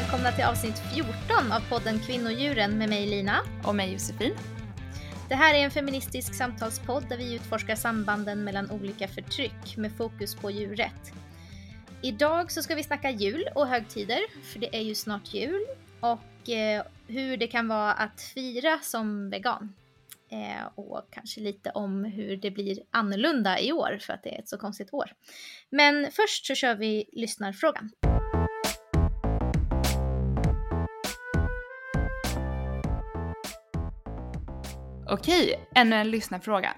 välkomna till avsnitt 14 av podden Kvinnodjuren med mig Lina. Och mig Josefin. Det här är en feministisk samtalspodd där vi utforskar sambanden mellan olika förtryck med fokus på djurrätt. Idag så ska vi snacka jul och högtider, för det är ju snart jul, och eh, hur det kan vara att fira som vegan. Eh, och kanske lite om hur det blir annorlunda i år för att det är ett så konstigt år. Men först så kör vi lyssnarfrågan. Okej, ännu en lyssnarfråga.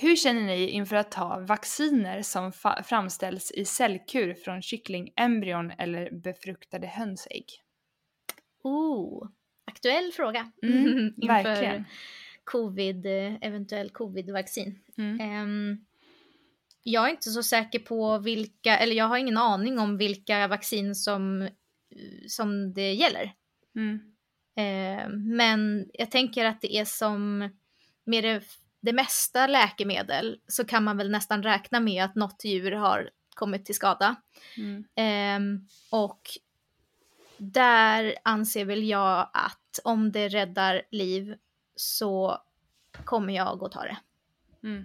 Hur känner ni inför att ta vacciner som framställs i cellkur från kycklingembryon eller befruktade hönsägg? Oh, aktuell fråga. Mm, verkligen. covid, eventuell covidvaccin. Mm. Um, jag är inte så säker på vilka, eller jag har ingen aning om vilka vaccin som, som det gäller. Mm. Eh, men jag tänker att det är som med det, det mesta läkemedel så kan man väl nästan räkna med att något djur har kommit till skada. Mm. Eh, och där anser väl jag att om det räddar liv så kommer jag att ta det. Mm.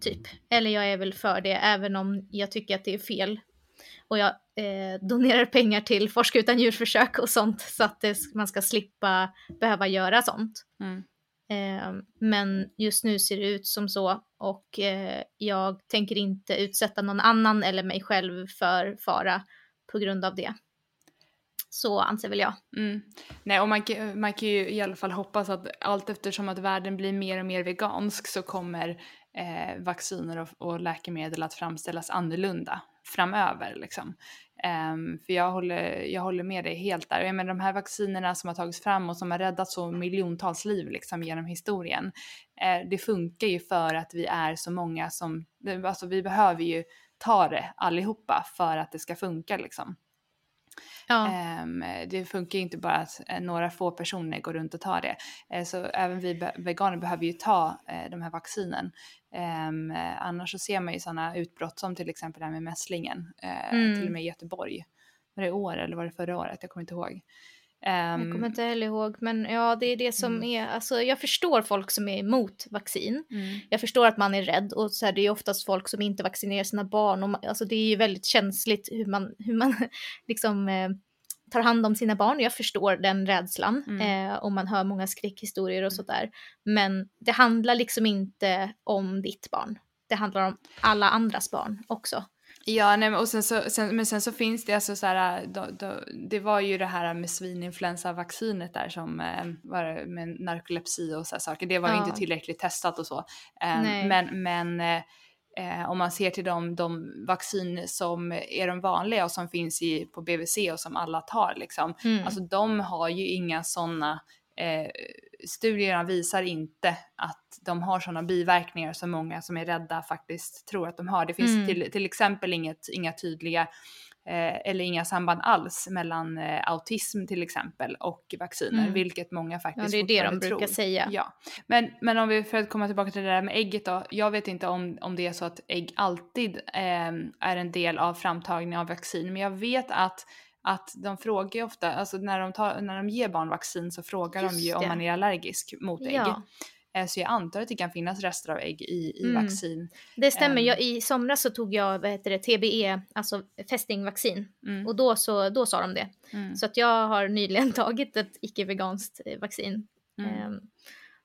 Typ. Eller jag är väl för det även om jag tycker att det är fel och jag eh, donerar pengar till Forska utan djurförsök och sånt så att det, man ska slippa behöva göra sånt. Mm. Eh, men just nu ser det ut som så och eh, jag tänker inte utsätta någon annan eller mig själv för fara på grund av det. Så anser väl jag. Mm. Nej, och man, man kan ju i alla fall hoppas att allt eftersom att världen blir mer och mer vegansk så kommer eh, vacciner och, och läkemedel att framställas annorlunda framöver. Liksom. Um, för jag håller, jag håller med dig helt där. Jag menar, de här vaccinerna som har tagits fram och som har räddat så miljontals liv liksom, genom historien. eh, det funkar ju för att vi är så många som, alltså vi behöver ju ta det allihopa för att det ska funka liksom. Ja. Um, det funkar ju inte bara att uh, några få personer går runt och tar det. Uh, så även vi veganer behöver ju ta uh, de här vaccinen. Um, annars så ser man ju sådana utbrott som till exempel det här med mässlingen, mm. till och med i Göteborg. Var det i år eller var det förra året? Jag kommer inte ihåg. Jag kommer ehm, inte heller ihåg, men ja, det är det som mm. är, alltså jag förstår folk som är emot vaccin. Mm. Jag förstår att man är rädd och så här, det är oftast folk som inte vaccinerar sina barn och alltså det är ju väldigt känsligt hur man, hur man liksom eh, tar hand om sina barn. Jag förstår den rädslan mm. eh, och man hör många skräckhistorier och mm. sådär. Men det handlar liksom inte om ditt barn. Det handlar om alla andras barn också. Ja, nej, och sen så, sen, men sen så finns det alltså så här, då, då, det var ju det här med svininfluensavaccinet där som eh, var med narkolepsi och så saker. Det var ja. ju inte tillräckligt testat och så. Eh, men men eh, Eh, om man ser till de, de vaccin som är de vanliga och som finns i, på BVC och som alla tar liksom. Mm. Alltså de har ju inga sådana eh, studierna visar inte att de har sådana biverkningar som många som är rädda faktiskt tror att de har. Det finns mm. till, till exempel inget, inga tydliga eh, eller inga samband alls mellan eh, autism till exempel och vacciner, mm. vilket många faktiskt Ja, det är det de brukar tror. säga. Ja. Men, men om vi, för att komma tillbaka till det där med ägget då, jag vet inte om, om det är så att ägg alltid eh, är en del av framtagning av vaccin, men jag vet att att de frågar ju ofta, alltså när de, tar, när de ger barn vaccin så frågar Just de ju det. om man är allergisk mot ägg. Ja. Eh, så jag antar att det kan finnas rester av ägg i, i mm. vaccin. Det stämmer. Jag, I somras så tog jag vad heter det, TBE, alltså fästingvaccin. Mm. Och då, så, då sa de det. Mm. Så att jag har nyligen tagit ett icke-veganskt eh, vaccin. Um,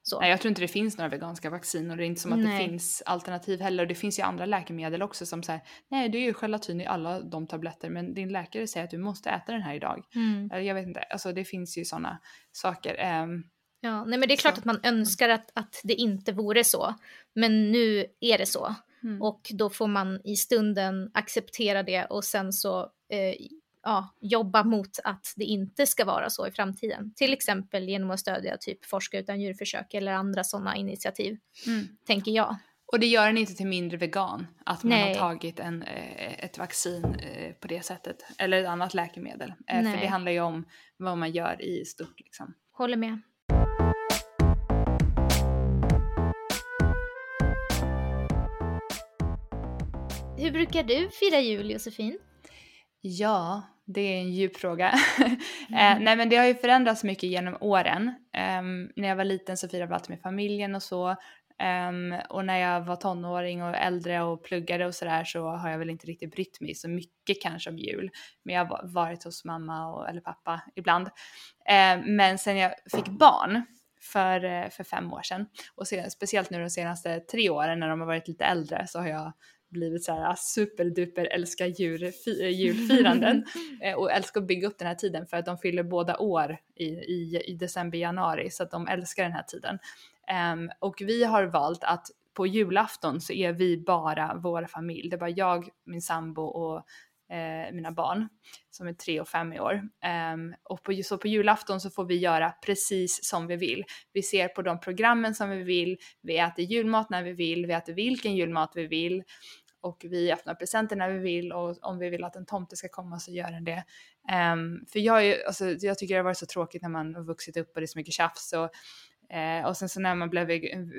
så. Nej, jag tror inte det finns några veganska vaccin och det är inte som att nej. det finns alternativ heller. Och det finns ju andra läkemedel också som säger nej det är ju gelatin i alla de tabletter men din läkare säger att du måste äta den här idag. Mm. Jag vet inte, alltså det finns ju sådana saker. Um, Ja, nej men det är klart så. att man önskar att, att det inte vore så. Men nu är det så. Mm. Och då får man i stunden acceptera det och sen så eh, ja, jobba mot att det inte ska vara så i framtiden. Till exempel genom att stödja typ Forska utan djurförsök eller andra sådana initiativ, mm. tänker jag. Och det gör en inte till mindre vegan att man Nej. har tagit en, eh, ett vaccin eh, på det sättet. Eller ett annat läkemedel. Nej. För det handlar ju om vad man gör i stort. Liksom. Håller med. Hur brukar du fira jul Josefin? Ja, det är en djup fråga. Mm. eh, nej men det har ju förändrats mycket genom åren. Um, när jag var liten så firade vi alltid med familjen och så. Um, och när jag var tonåring och äldre och pluggade och sådär så har jag väl inte riktigt brytt mig så mycket kanske om jul. Men jag har varit hos mamma och, eller pappa ibland. Uh, men sen jag fick barn för, eh, för fem år sedan och sen, speciellt nu de senaste tre åren när de har varit lite äldre så har jag blivit så här ah, superduper älskar djur, julfiranden eh, och älskar att bygga upp den här tiden för att de fyller båda år i, i, i december, januari så att de älskar den här tiden. Um, och vi har valt att på julafton så är vi bara vår familj. Det är bara jag, min sambo och eh, mina barn som är tre och fem i år. Um, och på, så på julafton så får vi göra precis som vi vill. Vi ser på de programmen som vi vill, vi äter julmat när vi vill, vi äter vilken julmat vi vill och vi öppnar presenter när vi vill och om vi vill att en tomte ska komma så gör den det. Um, för jag, är, alltså, jag tycker det har varit så tråkigt när man har vuxit upp och det är så mycket tjafs och Eh, och sen så när man blev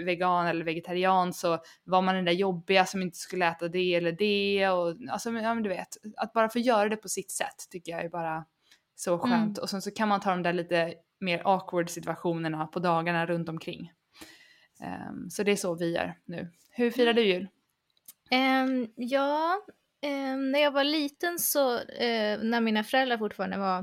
vegan eller vegetarian så var man den där jobbiga som inte skulle äta det eller det och alltså ja men du vet, att bara få göra det på sitt sätt tycker jag är bara så skönt mm. och sen så kan man ta de där lite mer awkward situationerna på dagarna runt omkring. Um, så det är så vi gör nu. Hur firar du jul? Um, ja, um, när jag var liten så, uh, när mina föräldrar fortfarande var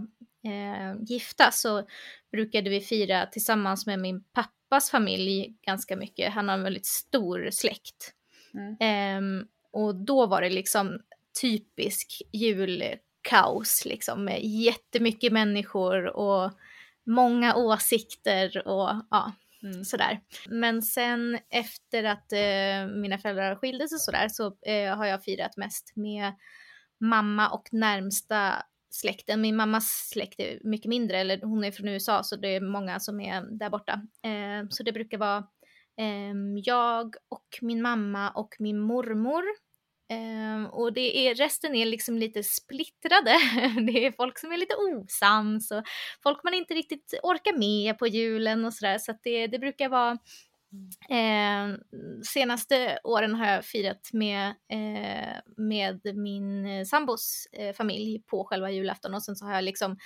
uh, gifta så brukade vi fira tillsammans med min pappas familj ganska mycket. Han har en väldigt stor släkt. Mm. Um, och då var det liksom typisk julkaos liksom med jättemycket människor och många åsikter och ja, mm. sådär. Men sen efter att eh, mina föräldrar skildes och sådär så eh, har jag firat mest med mamma och närmsta släkten. Min mammas släkt är mycket mindre, eller hon är från USA så det är många som är där borta. Eh, så det brukar vara eh, jag och min mamma och min mormor. Um, och det är, resten är liksom lite splittrade. det är folk som är lite osams och folk man inte riktigt orkar med på julen och sådär. Så att det, det brukar vara Eh, senaste åren har jag firat med, eh, med min eh, sambos eh, familj på själva julafton och sen så har jag liksom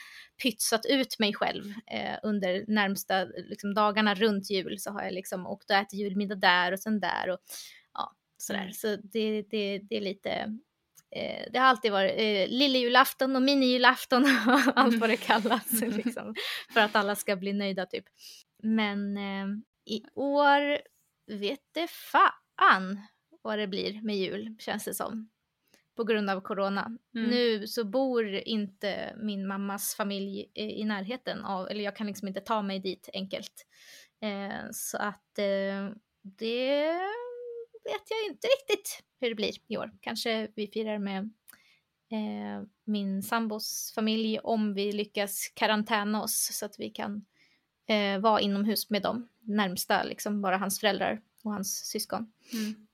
pytsat ut mig själv eh, under närmsta liksom, dagarna runt jul så har jag liksom åkt och ätit julmiddag där och sen där och sådär. Mm. Så det, det, det är lite eh, det har alltid varit eh, lillejulafton och minijulafton och allt vad det kallas liksom, för att alla ska bli nöjda typ. Men eh, i år vet det fan vad det blir med jul, känns det som. På grund av corona. Mm. Nu så bor inte min mammas familj i närheten av, eller jag kan liksom inte ta mig dit enkelt. Eh, så att eh, det vet jag inte riktigt hur det blir i år. Kanske vi firar med eh, min sambos familj om vi lyckas karantäna oss så att vi kan eh, vara inomhus med dem närmsta, liksom bara hans föräldrar och hans syskon. Mm.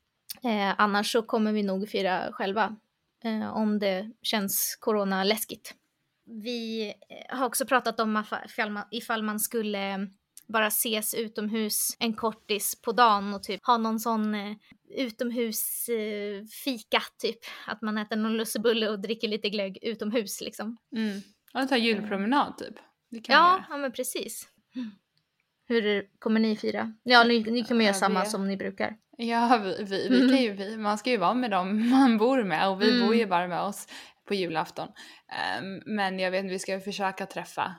Eh, annars så kommer vi nog fira själva eh, om det känns corona-läskigt. Vi eh, har också pratat om ifall man, ifall man skulle bara ses utomhus en kortis på dagen och typ ha någon sån eh, utomhusfika eh, typ. Att man äter någon lussebulle och dricker lite glögg utomhus liksom. Mm. Och ta julpromenad typ. ja, ja men precis. Hur kommer ni fira? Ja, ni, ni kommer göra samma som ni brukar. Ja, vi, vi, vi mm. kan ju, vi, man ska ju vara med dem man bor med och vi mm. bor ju bara med oss på julafton. Um, men jag vet inte, vi ska försöka träffa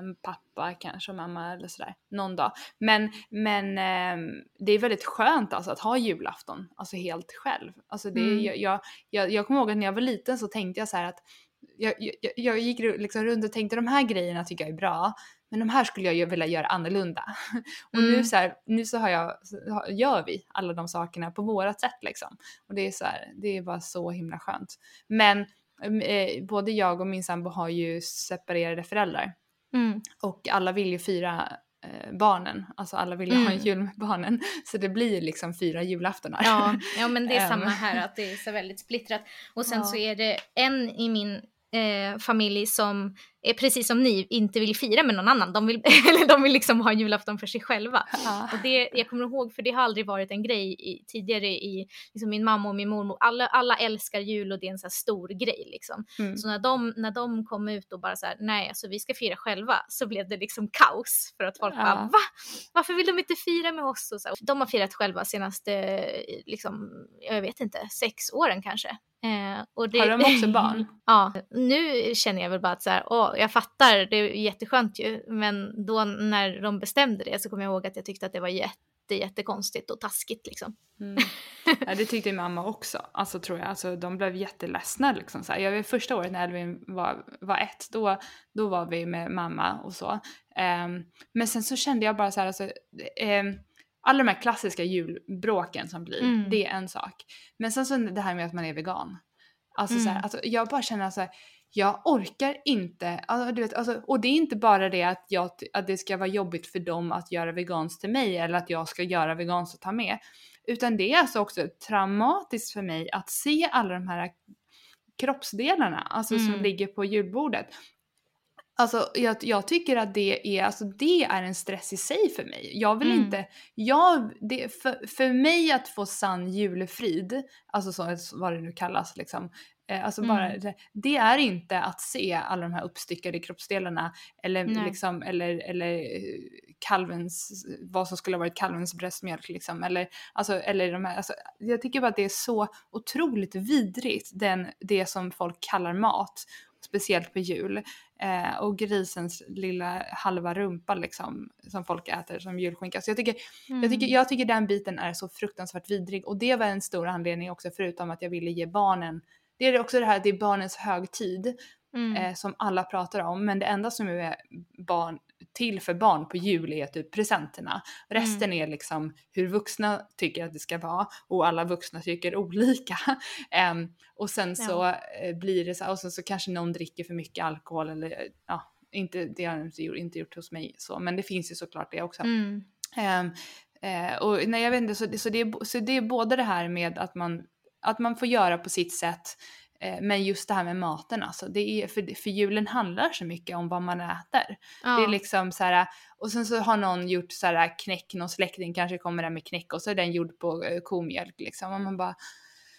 um, pappa kanske och mamma eller sådär någon dag. Men, men um, det är väldigt skönt alltså att ha julafton, alltså helt själv. Alltså det, mm. jag, jag, jag, kommer ihåg att när jag var liten så tänkte jag så att jag, jag, jag gick liksom runt och tänkte de här grejerna tycker jag är bra men de här skulle jag vilja göra annorlunda. Och mm. nu, så här, nu så har jag, gör vi alla de sakerna på vårat sätt liksom. Och det är så här, det är bara så himla skönt. Men både jag och min sambo har ju separerade föräldrar. Mm. Och alla vill ju fira eh, barnen, alltså alla vill ju mm. ha en jul med barnen. Så det blir liksom fyra julaftonar. Ja, ja men det är samma här att det är så väldigt splittrat. Och sen ja. så är det en i min eh, familj som precis som ni, inte vill fira med någon annan. De vill, eller de vill liksom ha julafton för sig själva. Ja. Och det, jag kommer ihåg, för det har aldrig varit en grej i, tidigare i liksom min mamma och min mormor. Alla, alla älskar jul och det är en så stor grej liksom. Mm. Så när de, när de kom ut och bara så här, nej alltså vi ska fira själva, så blev det liksom kaos. För att folk Ja. bara, va? Varför vill de inte fira med oss? Och så här. De har firat själva senaste, liksom, jag vet inte, sex åren kanske. Eh, och det, Har de också barn? ja, nu känner jag väl bara att så här, åh, jag fattar, det är jätteskönt ju. Men då när de bestämde det så kommer jag ihåg att jag tyckte att det var jätte, jättekonstigt och taskigt liksom. Mm. Ja, det tyckte mamma också, alltså tror jag. Alltså, de blev jätteledsna liksom. Så här. Jag vet första året när Elvin var, var ett, då, då var vi med mamma och så. Ehm, men sen så kände jag bara så här, alltså, ehm, alla de här klassiska julbråken som blir, Mm. det är en sak. Men sen så det här med att man är vegan. Alltså, så här, Mm. alltså jag bara känner så här, jag orkar inte, alltså, du vet, alltså, och det är inte bara det att, jag, att det ska vara jobbigt för dem att göra veganskt till mig eller att jag ska göra veganskt och ta med. Utan det är alltså också traumatiskt för mig att se alla de här kroppsdelarna alltså, som Mm. ligger på julbordet. Alltså jag, jag tycker att det är, alltså, det är en stress i sig för mig. Jag vill Mm. inte, jag, det, för, för mig att få sann julefrid, alltså så, vad det nu kallas liksom, alltså bara, Mm. det, är inte att se alla de här uppstyckade kroppsdelarna eller Nej. liksom, eller, eller eh, kalvens, vad som skulle ha varit kalvens bröstmjölk liksom, eller, alltså, eller de här, alltså, jag tycker bara att det är så otroligt vidrigt, den, det som folk kallar mat, speciellt på jul. Eh, och grisens lilla halva rumpa liksom, som folk äter som julskinka. Så jag tycker, Mm. jag, tycker, jag tycker den biten är så fruktansvärt vidrig och det var en stor anledning också förutom att jag ville ge barnen, det är också det här att det är barnens högtid Mm. eh, som alla pratar om men det enda som är barn, till för barn på jul är typ presenterna. Resten är liksom hur vuxna tycker att det ska vara och alla vuxna tycker olika. Em, och sen så eh, blir det så och sen så kanske någon dricker för mycket alkohol eller eh, ja, inte, det har inte gjort, inte gjort hos mig så men det finns ju såklart det också. Mm. Ehm, eh, och nej, jag vet inte, så, så, det är, så det är både det här med att man, att man får göra på sitt sätt, eh, men just det här med maten alltså. Det är, för, för julen handlar så mycket om vad man äter. Ja. Det är liksom så här, och sen så har någon gjort så här knäck, någon släkting kanske kommer där med knäck och så är den gjord på eh, komjölk liksom. Och man bara,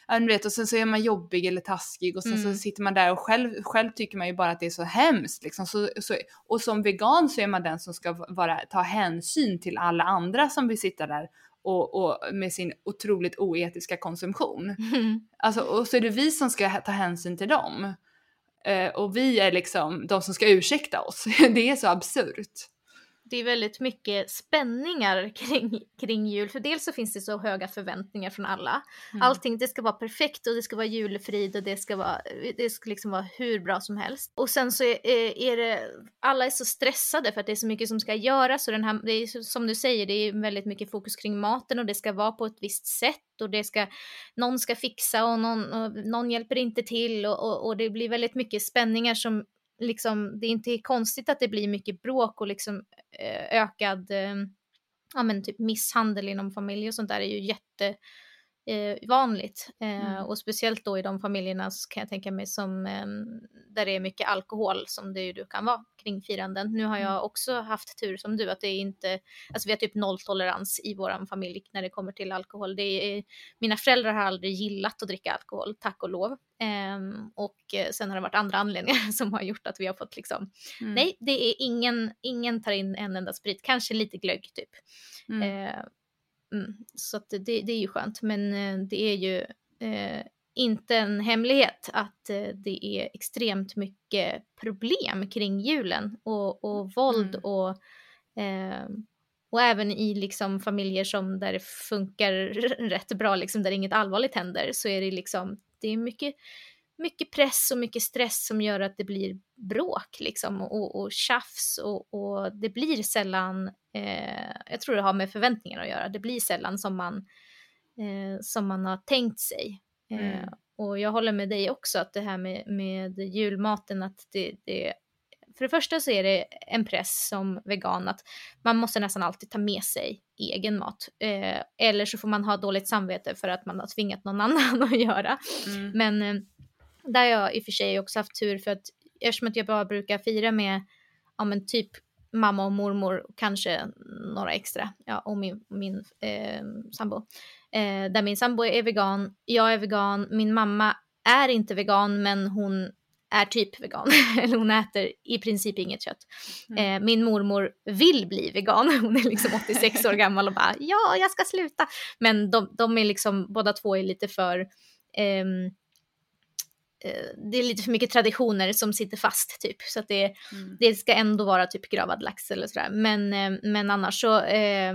ja, du vet, och sen så är man jobbig eller taskig och sen Mm. så sitter man där och själv, själv tycker man ju bara att det är så hemskt liksom. Så, så, och som vegan så är man den som ska vara, ta hänsyn till alla andra som vill sitta där och, och med sin otroligt oetiska konsumtion. Alltså, och så är det vi som ska ta hänsyn till dem. Eh, och vi är liksom de som ska ursäkta oss. det är så absurt. Det är väldigt mycket spänningar kring, kring jul. För dels så finns det så höga förväntningar från alla. Mm. Allting, det ska vara perfekt och det ska vara julefrid och det ska vara, det ska liksom vara hur bra som helst. Och sen så är, är det, alla är så stressade för att det är så mycket som ska göras och den här, det är som du säger, det är väldigt mycket fokus kring maten och det ska vara på ett visst sätt och det ska, någon ska fixa och någon, och någon hjälper inte till och, och, och det blir väldigt mycket spänningar som liksom, det är inte konstigt att det blir mycket bråk och liksom eh, ökad eh, ja, men typ misshandel inom familj och sånt där är ju jätte eh, vanligt. Eh, Mm. Och speciellt då i de familjerna så kan jag tänka mig som eh, där det är mycket alkohol som det ju du kan vara kring firanden. Nu har jag Mm. också haft tur som du att det är inte, alltså vi har typ nolltolerans i våran familj när det kommer till alkohol. Det är, mina föräldrar har aldrig gillat att dricka alkohol, tack och lov. Ehm, och eh, sen har det varit andra anledningar som har gjort att vi har fått liksom, Mm. nej det är ingen, ingen tar in en enda sprit, kanske lite glögg typ. Mm. Mm, så det, det är ju skönt, men eh, det är ju eh, inte en hemlighet att eh, det är extremt mycket problem kring julen och, och våld Mm. och, eh, och även i liksom familjer som där det funkar rätt bra, liksom där inget allvarligt händer, så är det liksom, det är mycket mycket press och mycket stress som gör att det blir bråk liksom och, och tjafs och, och det blir sällan, eh, jag tror det har med förväntningar att göra, det blir sällan som man, eh, som man har tänkt sig. Eh, Mm. och jag håller med dig också att det här med, med julmaten att det, det för det första så är det en press som vegan att man måste nästan alltid ta med sig egen mat. Eh, eller så får man ha dåligt samvete för att man har tvingat någon annan att göra. Mm. Men, eh, där har jag i och för sig också haft tur för att eftersom att jag bara brukar fira med ja, men typ mamma och mormor och kanske några extra, ja, och min, min eh, sambo. Eh, där min sambo är vegan, jag är vegan, min mamma är inte vegan men hon är typ vegan. Eller hon äter i princip inget kött. Mm. Eh, min mormor vill bli vegan. Hon är liksom 86 år gammal och bara ja, jag ska sluta. Men de, de är liksom, båda två är lite för eh, det är lite för mycket traditioner som sitter fast typ. Så att det, mm. det ska ändå vara typ gravad lax eller sådär. Men, eh, men annars så eh,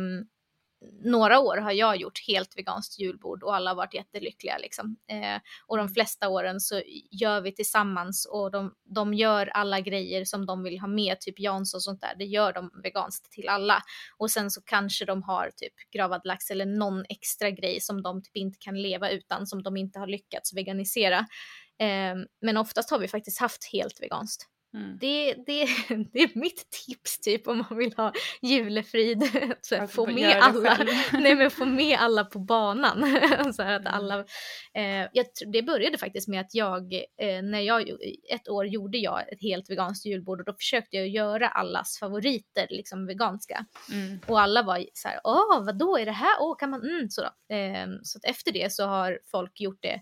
några år har jag gjort helt veganskt julbord och alla har varit jättelyckliga liksom. Eh, och de flesta åren så gör vi tillsammans och de, de gör alla grejer som de vill ha med, typ Jans och sånt där, det gör de veganskt till alla. Och sen så kanske de har typ gravad lax eller någon extra grej som de typ inte kan leva utan, som de inte har lyckats veganisera. Eh, men oftast har vi faktiskt haft helt veganskt. Mm. Det, det, det är mitt tips typ om man vill ha julefrid. Så få, med alla, nej, men få med alla på banan. så att mm. alla, eh, jag, det började faktiskt med att jag, eh, när jag, ett år gjorde jag ett helt veganskt julbord och då försökte jag göra allas favoriter liksom veganska. Mm. Och alla var så här, åh vadå är det här, åh kan man, mm, så då. Eh, så att efter det så har folk gjort det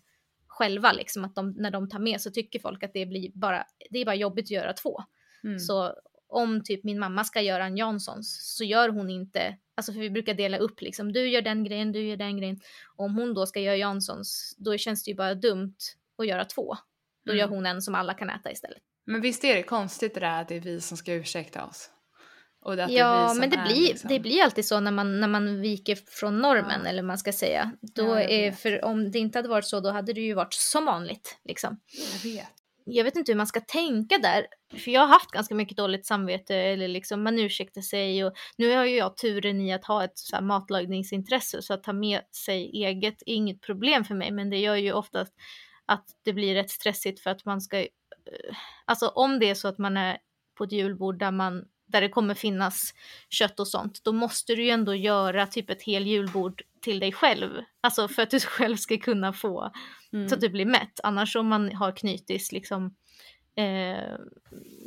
själva liksom att de, när de tar med så tycker folk att det blir bara, det är bara jobbigt att göra två. Mm. Så om typ min mamma ska göra en Janssons så gör hon inte, alltså för vi brukar dela upp liksom, du gör den grejen, du gör den grejen. Om hon då ska göra Janssons, då känns det ju bara dumt att göra två. Då mm. gör hon en som alla kan äta istället. Men visst är det konstigt det där att det är vi som ska ursäkta oss? Ja, men det blir, liksom. det blir alltid så när man, när man viker från normen, ja. eller man ska säga. Då är, för om det inte hade varit så, då hade det ju varit som vanligt. Liksom. Jag vet. Jag vet inte hur man ska tänka där, för jag har haft ganska mycket dåligt samvete, eller liksom man ursäktar sig och nu har ju jag turen i att ha ett så matlagningsintresse, så att ta med sig eget är inget problem för mig, men det gör ju ofta att det blir rätt stressigt för att man ska, eh, alltså om det är så att man är på ett julbord där man där det kommer finnas kött och sånt, då måste du ju ändå göra typ ett hel julbord till dig själv. Alltså för att du själv ska kunna få, mm. så att du blir mätt. Annars om man har knytis liksom, eh,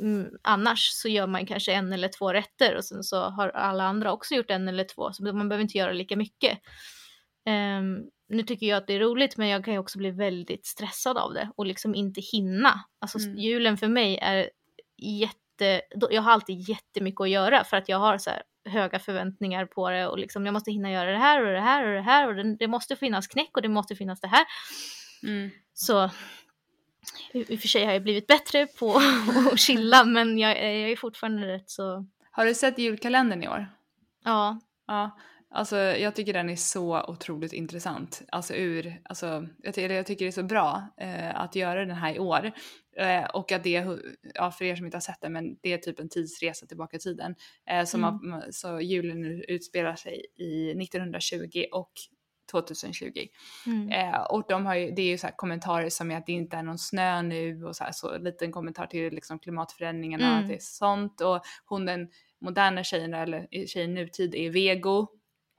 mm, annars så gör man kanske en eller två rätter och sen så har alla andra också gjort en eller två, så man behöver inte göra lika mycket. Eh, nu tycker jag att det är roligt men jag kan ju också bli väldigt stressad av det och liksom inte hinna. Alltså mm. julen för mig är jätte jätte, jag har alltid jättemycket att göra för att jag har så höga förväntningar på det och liksom jag måste hinna göra det här och det här och det här och det, det måste finnas knäck och det måste finnas det här. Mm. Så i och för sig har jag blivit bättre på att chilla men jag, jag är fortfarande rätt så... Har du sett julkalendern i år? Ja. Ja, Alltså jag tycker den är så otroligt intressant. Alltså ur, alltså jag, jag tycker det är så bra eh, att göra den här i år. Eh, och att det, ja för er som inte har sett den, men det är typ en tidsresa tillbaka i tiden. Eh, som mm. har, så julen utspelar sig i 1920 och 2020. Mm. Eh, och de har ju, det är ju så kommentarer som är att det inte är någon snö nu och så här så liten kommentar till liksom klimatförändringarna mm. att det är sånt och hon den moderna tjejen eller tjejen nutid är vego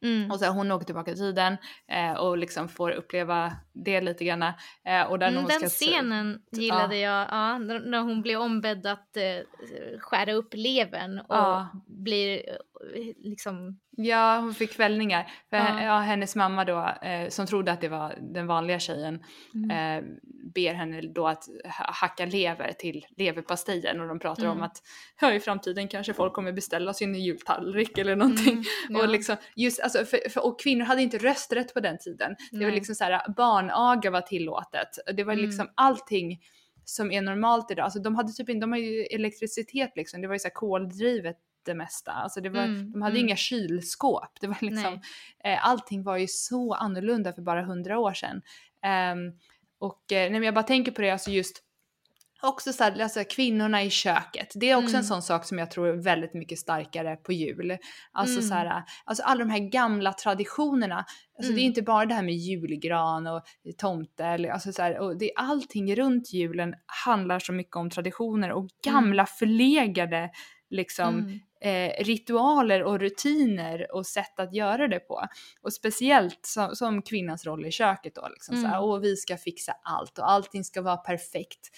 Mm. Och så hon åker tillbaka i tiden eh, och liksom får uppleva det lite grann. Eh, och där mm, den ska, scenen gillade ja. jag, ja, när hon blir ombedd att eh, skära upp levern och ja. blir eh, liksom... Ja, hon fick kvällningar. För ja. ja hennes mamma då, eh, som trodde att det var den vanliga tjejen, mm. Eh, ber henne då att hacka lever till leverpastejen och de pratar mm. om att ja, i framtiden kanske folk kommer beställa sin jultallrik eller någonting. Mm, ja. Och, liksom, just, alltså, för, för, och kvinnor hade inte rösträtt på den tiden. Nej. Det var liksom så här, barnaga var tillåtet. Det var mm. liksom allting som är normalt idag. Alltså de hade typ inte, de har ju elektricitet liksom, det var ju så här koldrivet det mesta. Alltså det var, mm, de hade mm. inga kylskåp. Det var liksom, eh, allting var ju så annorlunda för bara hundra år sedan. Um, och eh, när jag bara tänker på det, alltså just också så här, alltså kvinnorna i köket. Det är också mm. en sån sak som jag tror är väldigt mycket starkare på jul. Alltså mm. så här, alltså alla de här gamla traditionerna. Alltså mm. det är mm. inte bara det här med julgran och tomte eller alltså så här, och det är allting runt julen handlar så mycket om traditioner och gamla mm. förlegade liksom eh, ritualer och rutiner och sätt att göra det på. Och speciellt som, som kvinnans roll i köket då, liksom mm. så här, och vi ska fixa allt och allting ska vara perfekt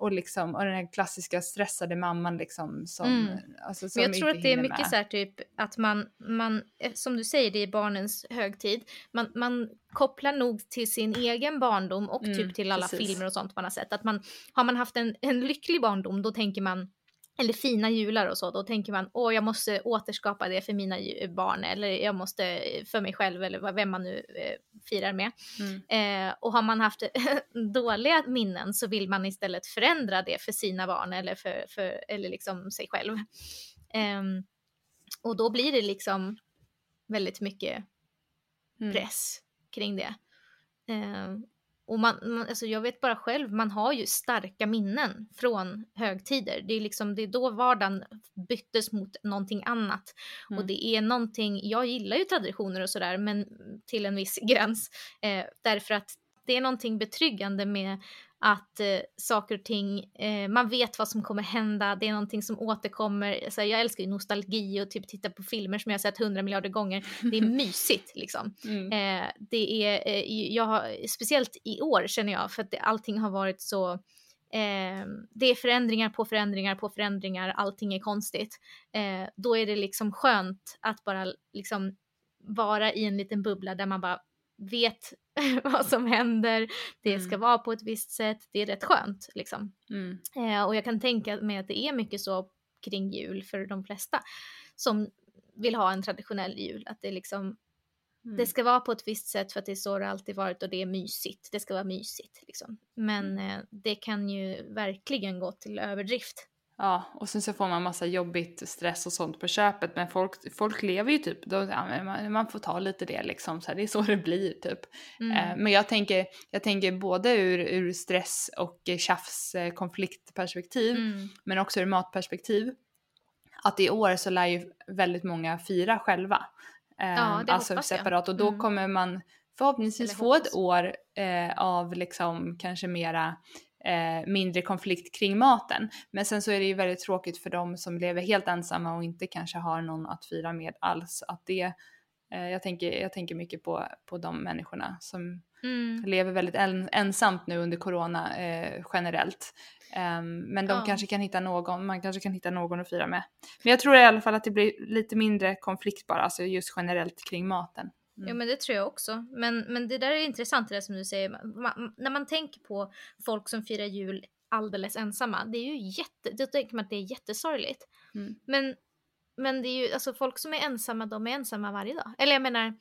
och, liksom, och den här klassiska stressade mamman liksom som, mm. alltså, som Men jag tror att det är mycket med. så här typ att man, man, eh, som du säger det är barnens högtid, man, man kopplar nog till sin egen barndom och typ mm, typ till alla precis. filmer och sånt man har sett. Att man, har man haft en, en lycklig barndom då tänker man eller fina jular och så, då tänker man åh jag måste återskapa det för mina barn eller jag måste för mig själv eller vem man nu eh, firar med. Mm. Eh, och har man haft dåliga minnen så vill man istället förändra det för sina barn eller för, för eller liksom sig själv. Eh, och då blir det liksom väldigt mycket mm. press mm. kring det. Och man, man, alltså jag vet bara själv, man har ju starka minnen från högtider. Det är liksom, det är då vardagen byttes mot någonting annat. Mm. Och det är någonting, jag gillar ju traditioner och sådär, men till en viss gräns. Eh, därför att det är någonting betryggande med att eh, saker och ting, eh, man vet vad som kommer hända, det är någonting som återkommer. Så jag älskar ju nostalgi och typ titta på filmer som jag har sett hundra miljarder gånger. Det är mysigt liksom. Mm. Eh, det är, eh, jag har, speciellt i år känner jag, för att det, allting har varit så eh, det är förändringar på förändringar på förändringar, allting är konstigt. Eh, då är det liksom skönt att bara liksom vara i en liten bubbla där man bara vet vad som händer, det mm. ska vara på ett visst sätt, det är rätt skönt liksom. Mm. Eh, och jag kan tänka mig att det är mycket så kring jul för de flesta som vill ha en traditionell jul, att det liksom mm. det ska vara på ett visst sätt för att det är så det alltid varit och det är mysigt, det ska vara mysigt liksom. Men mm. eh, det kan ju verkligen gå till överdrift. Ja, och sen så får man massa jobbigt stress och sånt på köpet. Men folk, folk lever ju typ, då, ja, man, man, får ta lite det liksom. Så här, det är så det blir typ. Mm. Eh, men jag tänker, jag tänker både ur, ur stress och tjafs eh, konfliktperspektiv. Mm. Men också ur matperspektiv. Att i år så lär ju väldigt många fira själva. Eh, ja, det alltså separat. Jag. Och då mm. kommer man förhoppningsvis få ett år eh, av liksom kanske mera eh, mindre konflikt kring maten. Men sen så är det ju väldigt tråkigt för de som lever helt ensamma och inte kanske har någon att fira med alls. Att det, eh, jag, tänker, jag tänker mycket på, på de människorna som mm. lever väldigt en, ensamt nu under corona eh, generellt. Um, men de ja. kanske kan hitta någon, man kanske kan hitta någon att fira med. Men jag tror i alla fall att det blir lite mindre konflikt bara, alltså just generellt kring maten. Mm. Ja men det tror jag också. Men, men det där är intressant det som du säger. Man, när man tänker på folk som firar jul alldeles ensamma, det är ju jätte, då tänker man att det är jättesorgligt. Mm. Men, men det är ju, alltså folk som är ensamma, de är ensamma varje dag. Eller jag menar,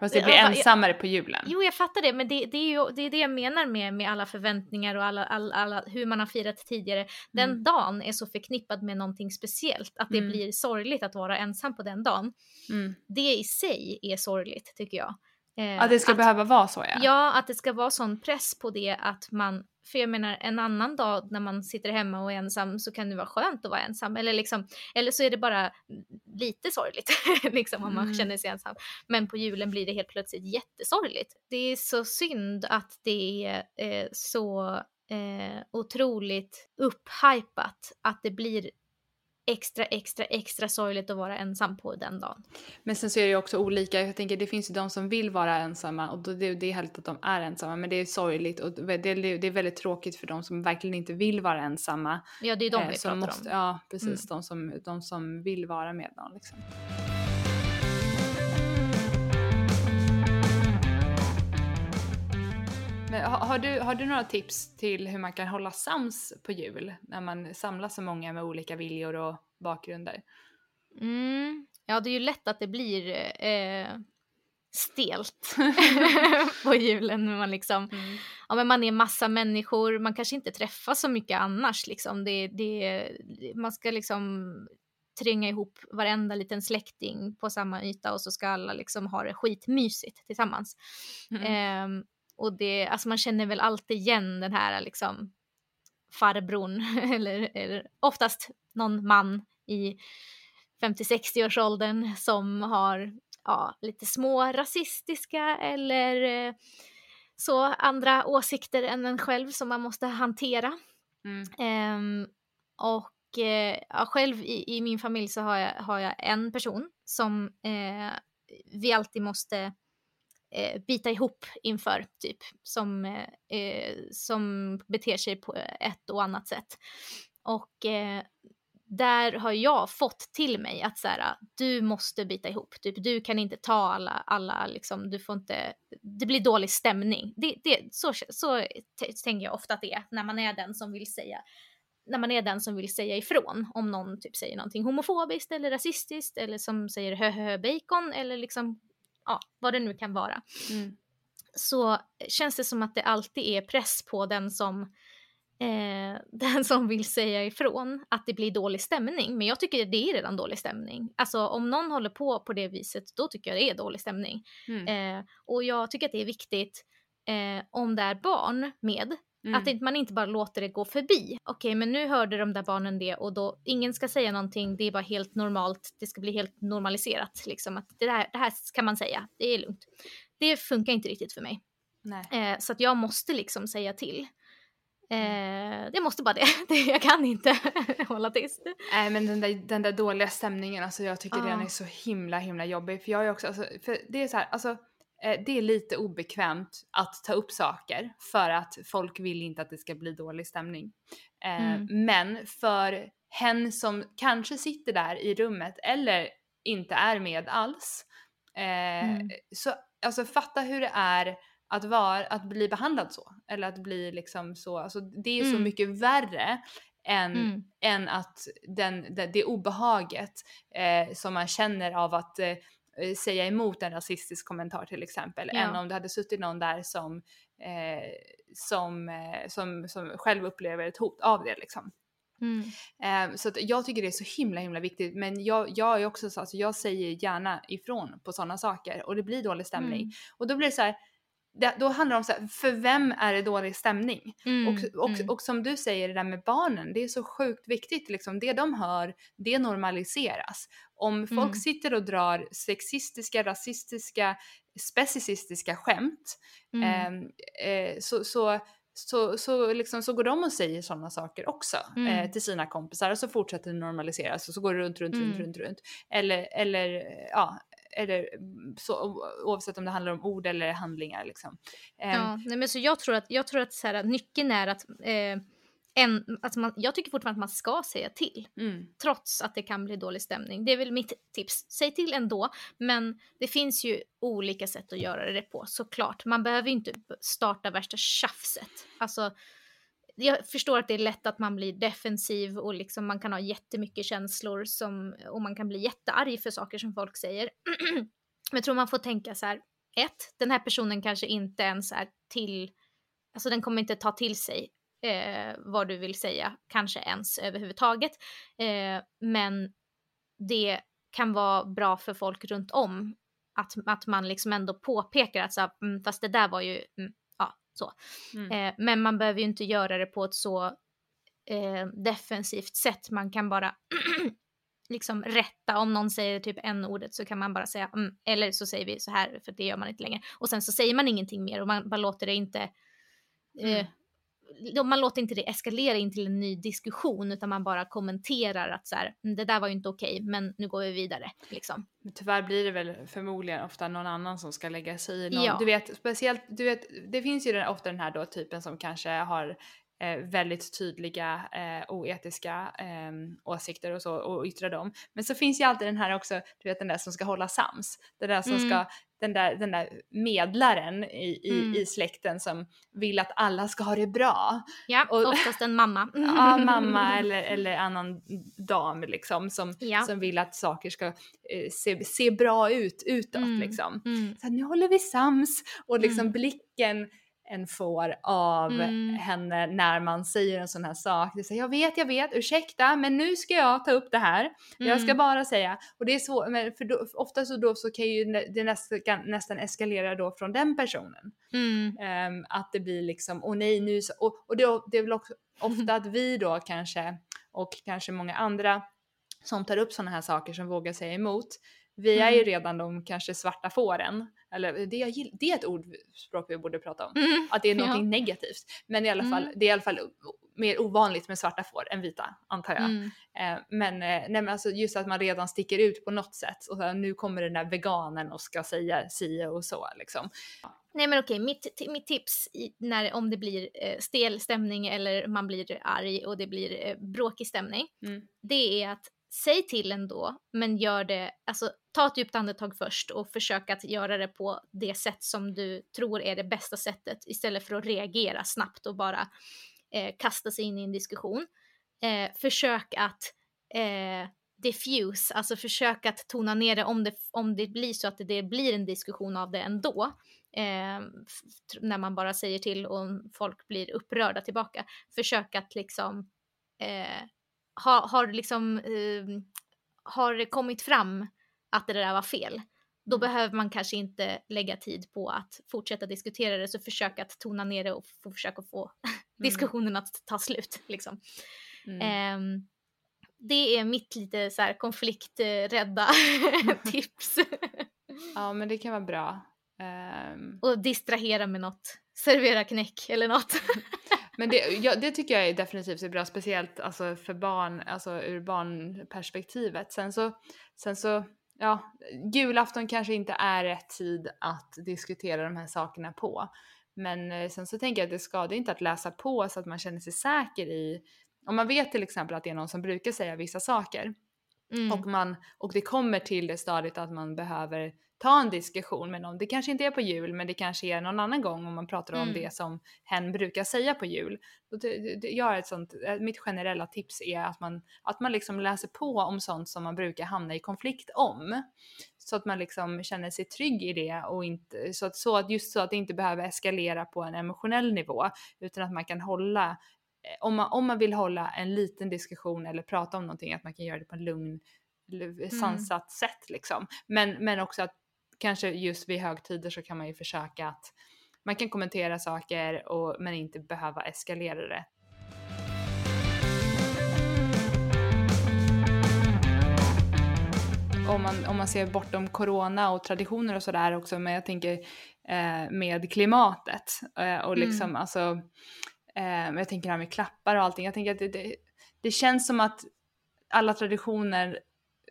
Fast det blir ensammare på julen. Jo, jag fattar det, men det, det, är ju det, är det jag menar med, med alla förväntningar och alla, alla, alla, hur man har firat tidigare. Den mm. dagen är så förknippad med någonting speciellt att det mm. blir sorgligt att vara ensam på den dagen. Mm. Det i sig är sorgligt tycker jag. Eh, att det ska att, behöva vara så ja. Ja, att det ska vara sån press på det att man för jag menar en annan dag när man sitter hemma och är ensam så kan det vara skönt att vara ensam. Eller, liksom, eller så är det bara lite sorgligt liksom, om man mm. känner sig ensam. Men på julen blir det helt plötsligt jättesorgligt. Det är så synd att det är eh, så eh, otroligt upphypat att det blir extra, extra, extra sorgligt att vara ensam på den dagen. Men sen så är det ju också olika. Jag tänker det finns ju de som vill vara ensamma och det, det är härligt att de är ensamma men det är sorgligt och det, det är väldigt tråkigt för de som verkligen inte vill vara ensamma. Ja, det är de eh, vi pratar måste, om. Ja, precis. Mm. De, som, de som vill vara med någon liksom. Men har, har, du, har du några tips till hur man kan hålla sams på jul när man samlas så många med olika viljor och bakgrunder? Mm. Ja, det är ju lätt att det blir eh, stelt på julen när man liksom, mm. ja men man är massa människor, man kanske inte träffas så mycket annars liksom. Det, det, man ska liksom tränga ihop varenda liten släkting på samma yta och så ska alla liksom ha det skitmysigt tillsammans. Mm. Eh, och det, alltså man känner väl alltid igen den här liksom farbrorn eller, eller oftast någon man i 50-60 års åldern som har ja, lite små rasistiska eller eh, så andra åsikter än en själv som man måste hantera. Mm. Um, och och eh, ja, själv i, i, min familj så har jag, har jag en person som eh, vi alltid måste eh, bita ihop inför, typ, som, eh, eh, som beter sig på ett och annat sätt. Och eh, där har jag fått till mig att så här, du måste bita ihop, typ, du kan inte ta alla, alla liksom, du får inte, det blir dålig stämning. Det, det, så så tänker jag ofta att det är när man är den som vill säga när man är den som vill säga ifrån om någon typ säger någonting homofobiskt eller rasistiskt eller som säger hö hö bacon eller liksom ja, vad det nu kan vara. Mm. Så känns det som att det alltid är press på den som eh, den som vill säga ifrån att det blir dålig stämning. Men jag tycker det är redan dålig stämning. Alltså om någon håller på på det viset då tycker jag det är dålig stämning. Mm. Eh, och jag tycker att det är viktigt eh, om det är barn med Mm. Att man inte bara låter det gå förbi. Okej, okay, men nu hörde de där barnen det och då, ingen ska säga någonting, det är bara helt normalt, det ska bli helt normaliserat. Liksom, att det, här, det här kan man säga, det är lugnt. Det funkar inte riktigt för mig. Eh, så att jag måste liksom säga till. Eh, jag måste bara det. jag kan inte hålla tyst. Nej men den där, den där dåliga stämningen, alltså jag tycker ah. den är så himla himla jobbig. För jag är också, alltså, för det är så här, alltså det är lite obekvämt att ta upp saker för att folk vill inte att det ska bli dålig stämning. Eh, mm. Men för hen som kanske sitter där i rummet eller inte är med alls. Eh, mm. Så alltså fatta hur det är att, vara, att bli behandlad så. Eller att bli liksom så, alltså det är mm. så mycket värre än, mm. än att den, det, det obehaget eh, som man känner av att eh, Eh, säga emot en rasistisk kommentar till exempel ja. än om det hade suttit någon där som, eh, som, eh, som, som själv upplever ett hot av det liksom. Mm. Eh, så jag tycker det är så himla himla viktigt men jag, jag är också så, alltså jag säger gärna ifrån på sådana saker och det blir dålig stämning. Mm. Och då blir det så här, det, då handlar det om så här, för vem är det dålig stämning? Mm, och, och, mm. och som du säger det där med barnen, det är så sjukt viktigt liksom. Det de hör, det normaliseras. Om folk mm. sitter och drar sexistiska, rasistiska, specicistiska skämt eh, eh, så, så så, så, liksom, så går de och säger sådana saker också mm. eh, till sina kompisar och så fortsätter det normaliseras och så går det runt, runt, mm. runt, runt, runt. Eller, eller ja, eller så, oavsett om det handlar om ord eller handlingar. Liksom. Ja, um, nej, men så jag tror att, jag tror att så här, nyckeln är att eh, en, alltså man, jag tycker fortfarande att man ska säga till. Mm. Trots att det kan bli dålig stämning. Det är väl mitt tips. Säg till ändå. Men det finns ju olika sätt att göra det på såklart. Man behöver ju inte starta värsta tjafset. Alltså jag förstår att det är lätt att man blir defensiv och liksom man kan ha jättemycket känslor som, och man kan bli jättearg för saker som folk säger. Men jag tror man får tänka så här, ett, den här personen kanske inte ens är till, alltså den kommer inte ta till sig eh, vad du vill säga, kanske ens överhuvudtaget. Eh, men det kan vara bra för folk runt om att, att man liksom ändå påpekar att så här, mm, fast det där var ju, mm, så. Mm. Eh, men man behöver ju inte göra det på ett så eh, defensivt sätt. Man kan bara liksom rätta om någon säger typ en ordet så kan man bara säga mm, eller så säger vi så här för det gör man inte längre. Och sen så säger man ingenting mer och man bara låter det inte eh, mm man låter inte det eskalera in till en ny diskussion utan man bara kommenterar att så här, mm, det där var ju inte okej men nu går vi vidare. Liksom. Men tyvärr blir det väl förmodligen ofta någon annan som ska lägga sig i. Någon, ja. Du vet speciellt, du vet, det finns ju den, ofta den här då typen som kanske har eh, väldigt tydliga eh, oetiska eh, åsikter och så och yttra dem. Men så finns ju alltid den här också, du vet den där som ska hålla sams. Den där som mm. ska, den där, den där medlaren i, i, mm. i släkten som vill att alla ska ha det bra. Ja, och, oftast en mamma. ja, mamma eller, eller annan dam liksom som, ja. som vill att saker ska eh, se, se bra ut utåt mm. liksom. Mm. Så nu håller vi sams och liksom mm. blicken en får av mm. henne när man säger en sån här sak. Det säger, jag vet, jag vet, ursäkta, men nu ska jag ta upp det här. Mm. Jag ska mm. bara säga, och det är svårt, men för då, ofta så då så kan ju det nästan, nästan eskalera då från den personen. Mm. Um, att det blir liksom, åh nej nu så, och, och det, det är väl också ofta att vi då kanske, och kanske många andra som tar upp sådana här saker som vågar säga emot, vi är ju mm. redan de kanske svarta fåren. Eller det, jag det är ett ordspråk vi borde prata om. Mm. Att det är någonting ja. negativt. Men i alla fall, mm. det är i alla fall mer ovanligt med svarta får än vita antar jag. Mm. Eh, men, eh, nej, men alltså just att man redan sticker ut på något sätt och så, här, nu kommer den där veganen och ska säga si och så liksom. Nej men okej, mitt, mitt tips i, när, om det blir eh, stel stämning eller man blir arg och det blir eh, bråkig stämning, Mm. det är att säg till ändå, men gör det, alltså ta ett djupt andetag först och försök att göra det på det sätt som du tror är det bästa sättet istället för att reagera snabbt och bara eh, kasta sig in i en diskussion. Eh, försök att eh, diffuse, alltså försök att tona ner det om det, om det blir så att det, det blir en diskussion av det ändå. Eh, när man bara säger till och folk blir upprörda tillbaka. Försök att liksom eh, ha, har liksom eh, har kommit fram att det där var fel, då behöver man kanske inte lägga tid på att fortsätta diskutera det, så försök att tona ner det och försöka få diskussionen att ta slut. Liksom. Mm. Ehm, det är mitt lite så här konflikträdda tips. Ja men det kan vara bra. Ehm, och distrahera med något. Servera knäck eller något. Men det, ja, det tycker jag är definitivt är bra, speciellt alltså, för barn, alltså ur barnperspektivet. Sen så, sen så, ja, julafton kanske inte är rätt tid att diskutera de här sakerna på. Men eh, sen så tänker jag att det skadar inte att läsa på så att man känner sig säker i, om man vet till exempel att det är någon som brukar säga vissa saker Mm. och, man, och det kommer till det stadiet att man behöver ta en diskussion med någon. Det kanske inte är på jul men det kanske är någon annan gång om man pratar om Mm. det som hen brukar säga på jul. Jag har ett sånt, eh, mitt generella tips är att man, att man liksom läser på om sånt som man brukar hamna i konflikt om. Så att man liksom känner sig trygg i det och inte, så att, så att just så att det inte behöver eskalera på en emotionell nivå utan att man kan hålla eh, om man, om man vill hålla en liten diskussion eller prata om någonting, att man kan göra det på en lugn, l- sansat sätt liksom. Men, men också att kanske just vid högtider så kan man ju försöka att man kan kommentera saker och, men inte behöva eskalera det. Om man, om man ser bortom corona och traditioner och sådär också, men jag tänker eh, med klimatet eh, och liksom alltså Eh, jag tänker det här med klappar och allting. Jag tänker att det, det, det känns som att alla traditioner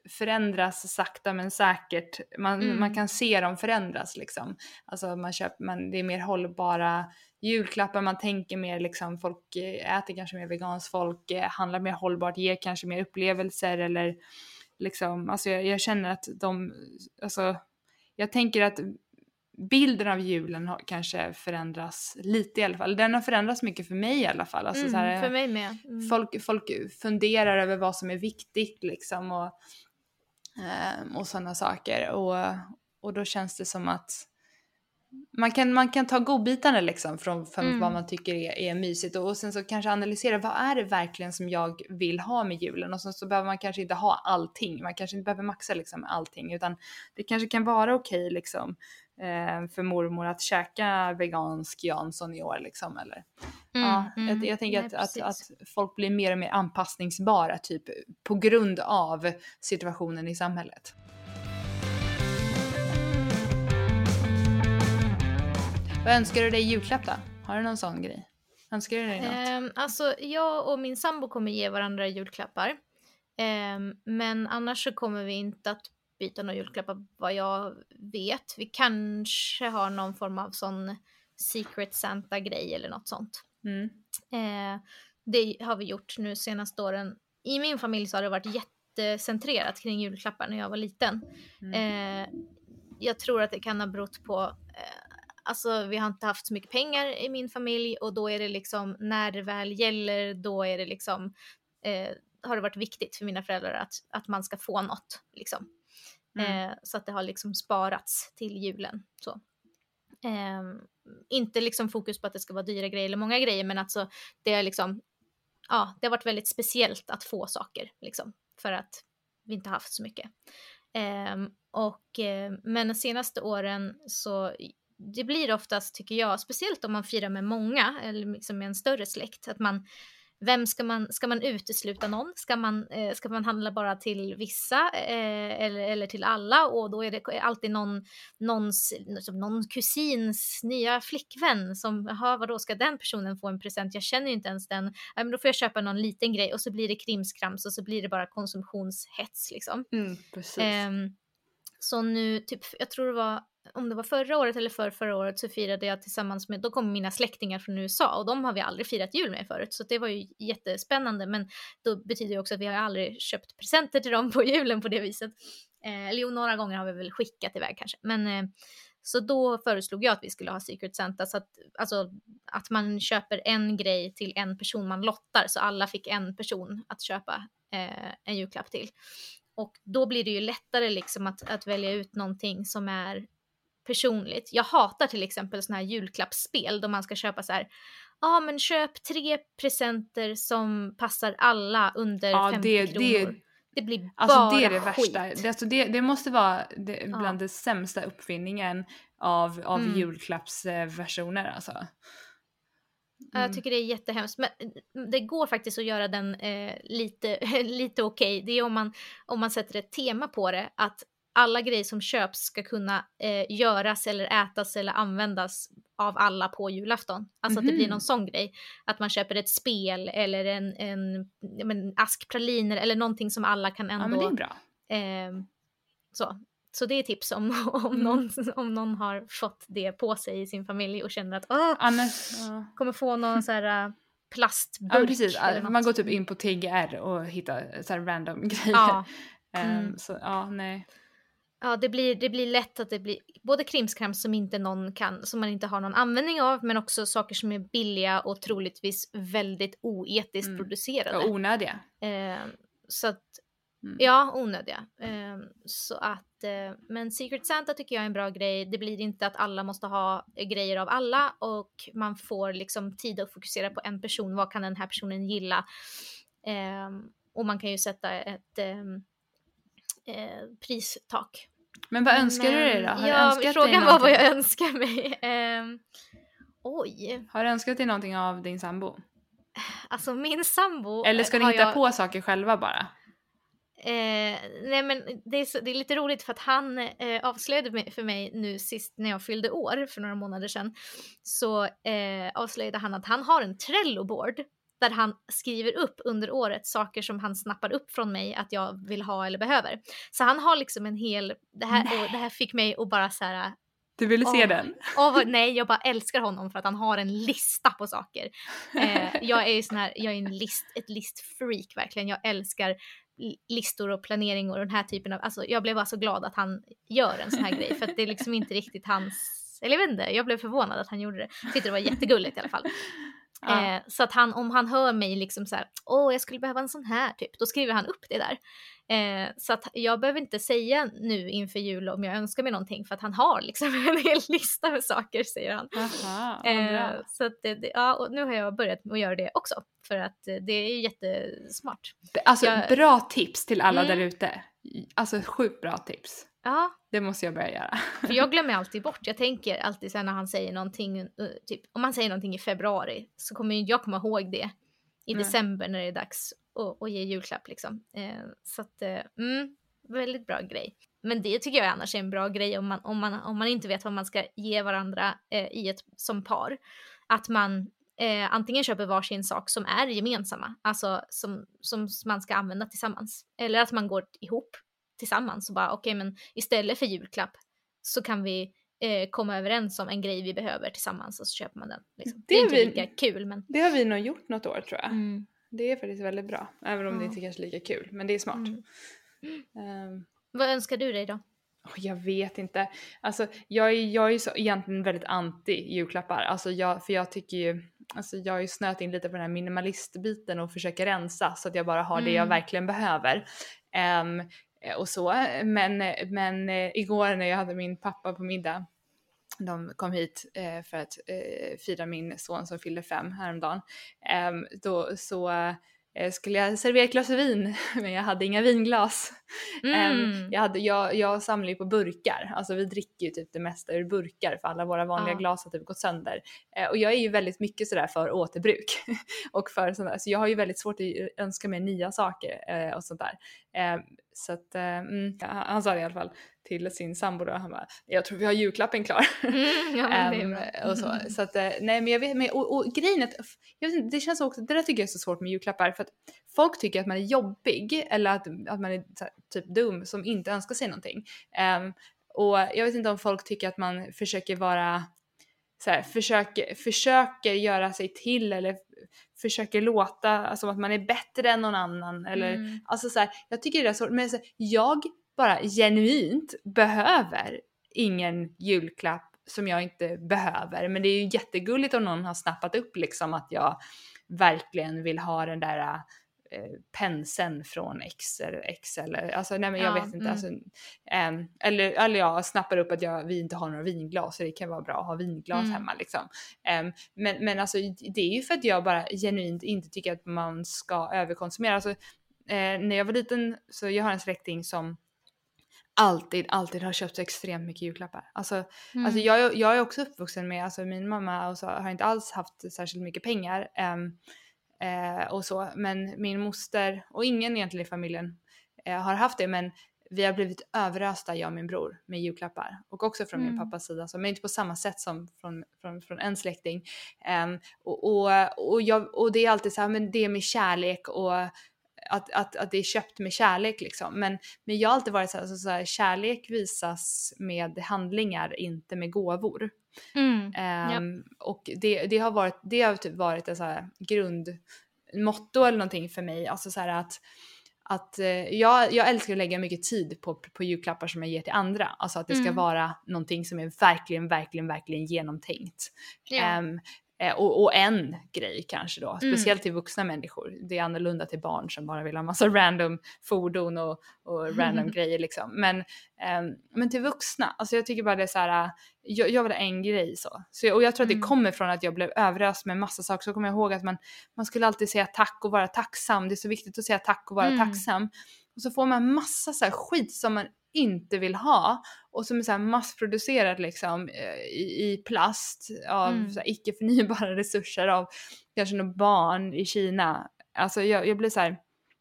förändras sakta men säkert. Man, Mm. man kan se dem förändras liksom. Alltså man köper, man, det är mer hållbara julklappar, man tänker mer liksom, folk eh, äter kanske mer veganskt, folk eh, handlar mer hållbart, ger kanske mer upplevelser eller liksom, alltså jag, jag känner att de, alltså jag tänker att bilden av julen har kanske förändras lite i alla fall. Den har förändrats mycket för mig i alla fall. Alltså, Mm, så här, för mig med. Mm. folk, folk funderar över vad som är viktigt liksom och, ehm, och sådana saker. Och, och då känns det som att man kan, man kan ta godbitarna liksom från, från Mm. vad man tycker är, är mysigt och, och sen så kanske analysera vad är det verkligen som jag vill ha med julen och sen så behöver man kanske inte ha allting, man kanske inte behöver maxa liksom allting utan det kanske kan vara okej liksom eh, för mormor att käka vegansk Jansson i år liksom eller Mm, ja, mm. jag, jag tänker Nej, att, att, att folk blir mer och mer anpassningsbara typ på grund av situationen i samhället. Vad önskar du dig i julklapp då? Har du någon sån grej? Önskar du dig något? Ehm, alltså jag och min sambo kommer ge varandra julklappar. Ehm, men annars så kommer vi inte att byta några julklappar vad jag vet. Vi kanske har någon form av sån Secret Santa-grej eller något sånt. Mm. Eh, det har vi gjort nu senaste åren. I min familj så har det varit jättecentrerat kring julklappar när jag var liten. Mm. Eh, jag tror att det kan ha berott på, eh, alltså vi har inte haft så mycket pengar i min familj och då är det liksom, när det väl gäller, då är det liksom, eh, har det varit viktigt för mina föräldrar att, att man ska få något. Liksom. Mm. Eh, så att det har liksom sparats till julen. Så. Eh, inte liksom fokus på att det ska vara dyra grejer eller många grejer, men alltså det är liksom, ja, det har varit väldigt speciellt att få saker liksom, för att vi inte haft så mycket. Eh, och, eh, men de senaste åren så det blir oftast, tycker jag, speciellt om man firar med många eller liksom med en större släkt, att man vem ska man, ska man utesluta någon? Ska man, eh, ska man handla bara till vissa eh, eller, eller till alla? Och då är det alltid någon, någons, någon kusins nya flickvän som, jaha vadå ska den personen få en present? Jag känner ju inte ens den. Ja, men då får jag köpa någon liten grej och så blir det krimskrams och så blir det bara konsumtionshets liksom. Mm. Ehm, så nu, typ, jag tror det var om det var förra året eller för förra året så firade jag tillsammans med, då kom mina släktingar från USA och de har vi aldrig firat jul med förut så det var ju jättespännande men då betyder det också att vi har aldrig köpt presenter till dem på julen på det viset. Eh, eller jo, några gånger har vi väl skickat iväg kanske men eh, så då föreslog jag att vi skulle ha Secret Santa så att, alltså, att man köper en grej till en person man lottar så alla fick en person att köpa eh, en julklapp till. Och då blir det ju lättare liksom att, att välja ut någonting som är personligt. Jag hatar till exempel såna här julklappsspel då man ska köpa så här ja ah, men köp tre presenter som passar alla under ja, 50 det, kronor. Det, det blir alltså bara det är det skit. värsta. Det, alltså det, det måste vara det, bland ja. den sämsta uppfinningen av, av mm. julklappsversioner alltså. Mm. Jag tycker det är jättehemskt. Men mm, det går faktiskt att göra den eh, lite, lite okej. Okay. Det är om man, om man sätter ett tema på det. Att alla grejer som köps ska kunna eh, göras eller ätas eller användas av alla på julafton. Alltså mm -hmm. att det blir någon mhm. sån grej. Att man köper ett spel eller en, en, en ask praliner eller någonting som alla kan ändå... Ja men det är bra. Eh, så. så det är tips om, om, mm. någon, om någon har fått det på sig i sin familj och känner att åh, Annars, ja. kommer få någon så här äh, plastburk. Ja man går typ in på TGR och hittar så random grejer. Ja. Mm. Um, så ja, nej. Ja, det blir, det blir lätt att det blir både krimskrams som inte någon kan, som man inte har någon användning av, men också saker som är billiga och troligtvis väldigt oetiskt mm. producerade. Och onödiga. Eh, så att, mm. ja, onödiga. Eh, så att, eh, men Secret Santa tycker jag är en bra grej. Det blir inte att alla måste ha grejer av alla och man får liksom tid att fokusera på en person. Vad kan den här personen gilla? Ehm, och man kan ju sätta ett ehm, eh, pristak. Men vad önskar Men, du dig då? Har ja, du frågan var vad jag önskar mig. Eh, oj. Har du önskat dig någonting av din sambo? Alltså min sambo... Eller ska ni hitta jag... på saker själva bara? Eh, nej men det är, så, det är, lite roligt för att han eh, avslöjade för mig nu sist när jag fyllde år för några månader sedan. Så eh, avslöjade han att han har en Trello-board där han skriver upp under året saker som han snappar upp från mig att jag vill ha eller behöver. Så han har liksom en hel, det här, det här fick mig att bara så här. Du ville se den? Åh, nej, jag bara älskar honom för att han har en lista på saker. Eh, jag är ju sån här, jag är en list, ett listfreak verkligen. Jag älskar listor och planering och den här typen av, alltså jag blev bara så glad att han gör en sån här grej för att det är liksom inte riktigt hans, eller jag vet inte, jag blev förvånad att han gjorde det. Jag tyckte det var jättegulligt i alla fall. Ja. Eh, så att han, om han hör mig liksom så här, åh jag skulle behöva en sån här typ, då skriver han upp det där. Eh, så att jag behöver inte säga nu inför jul om jag önskar mig någonting för att han har liksom en hel lista med saker säger han. Aha, eh, så att det, det, ja, och nu har jag börjat att göra det också för att eh, det är jättesmart. Alltså jag, bra tips till alla mm. där ute. Alltså sjukt bra tips. Ja. Det måste jag börja göra. För jag glömmer alltid bort. Jag tänker alltid sen när han säger någonting, eh, typ om han säger någonting i februari så kommer jag komma ihåg det i mm. december när det är dags att, att ge julklapp liksom. Eh, så att, eh, mm, väldigt bra grej. Men det tycker jag annars är en bra grej om man, om man, om man inte vet vad man ska ge varandra eh, i ett, som par. Att man eh, antingen köper varsin sak som är gemensamma, alltså som, som man ska använda tillsammans. Eller att man går ihop tillsammans och bara okej okay, men istället för julklapp så kan vi eh, komma överens om en grej vi behöver tillsammans och så köper man den. Liksom. Det, det, är inte vi, lika kul men. Det har vi nog gjort något år tror jag. Mm. Det är faktiskt väldigt bra. Även om ja. det inte kanske är lika kul. Men det är smart. Mm. Um, Vad önskar du dig då? jag vet inte. Alltså jag är, jag är så egentligen väldigt anti julklappar. Alltså jag, för jag tycker ju, alltså jag har ju snöat in lite på den här minimalistbiten och försöker rensa så att jag bara har mm. det jag mm. verkligen behöver. Um, och så. Men, men eh, igår när jag hade min pappa på middag de kom hit eh, för att eh, fira min son som fyllde fem häromdagen. Eh, då, så eh, skulle jag servera ett glas vin men jag hade inga vinglas. Mm. Um, jag, hade, jag, jag samlar ju på burkar, alltså vi dricker ju typ det mesta ur burkar för alla våra vanliga Ja. glas har typ gått sönder. Eh, och jag är ju väldigt mycket sådär för återbruk och för sådär, så jag har ju väldigt svårt att önska mig nya saker eh, och sånt där. Så att, eh, mm, han, sa det i alla fall till sin sambo då, han bara “jag tror vi har julklappen klar”. Mm, ja, och så. så att, eh, nej men jag vet, men, och, och grejen är att, det känns också, det där tycker jag är så svårt med julklappar för att folk tycker att man är jobbig eller att, att man är här, typ dum som inte önskar sig någonting. Ehm, och jag vet inte om folk tycker att man försöker vara så här, försöker, försöker göra sig till eller försöker låta som att man är bättre än någon annan eller Mm. alltså så här, jag tycker det är så men så här, jag bara genuint behöver ingen julklapp som jag inte behöver men det är ju jättegulligt om någon har snappat upp liksom att jag verkligen vill ha den där penseln från X eller X eller alltså nej men jag Ja, vet inte mm. alltså, ehm, eller, eller jag snappar upp att jag, vi inte har några vinglas så det kan vara bra att ha vinglas Mm. hemma liksom. Ehm, men, men alltså det är ju för att jag bara genuint inte tycker att man ska överkonsumera. Alltså, eh, när jag var liten så jag har en släkting som alltid, alltid har köpt extremt mycket julklappar. Alltså, Mm. alltså jag, jag är också uppvuxen med, alltså min mamma har inte alls haft särskilt mycket pengar. ehm, eh, och så, men min moster och ingen egentligen i familjen eh, har haft det men vi har blivit överösta jag och min bror med julklappar och också från min Mm. pappas sida så, men inte på samma sätt som från, från, från en släkting. Ehm, och, och, och, jag, och det är alltid så här, men det är med kärlek och att, att, att det är köpt med kärlek liksom. Men, men jag har alltid varit så här, alltså, så här, kärlek visas med handlingar, inte med gåvor. Mm. Ehm, Och det, det har varit, det har typ varit en så här grundmotto eller någonting för mig. Alltså så att, att eh, jag, jag älskar att lägga mycket tid på, på julklappar som jag ger till andra. Alltså att det ska Mm. vara någonting som är verkligen, verkligen, verkligen genomtänkt. Ja. Eh, och, och en grej kanske då, Mm. speciellt till vuxna människor. Det är annorlunda till barn som bara vill ha massa random fordon och, och random grejer liksom. Men, ehm, men till vuxna, alltså jag tycker bara det är så här, jag, jag vill ha en grej så. så jag, och jag tror att Mm. det kommer från att jag blev överöst med massa saker. Så kommer jag ihåg att man, man skulle alltid säga tack och vara tacksam. Det är så viktigt att säga tack och vara Mm. tacksam. Och så får man massa så skit som man inte vill ha och som är så här massproducerat liksom eh, i, i plast av Mm. så icke förnybara resurser av kanske några barn i Kina. Alltså jag, jag blir så här.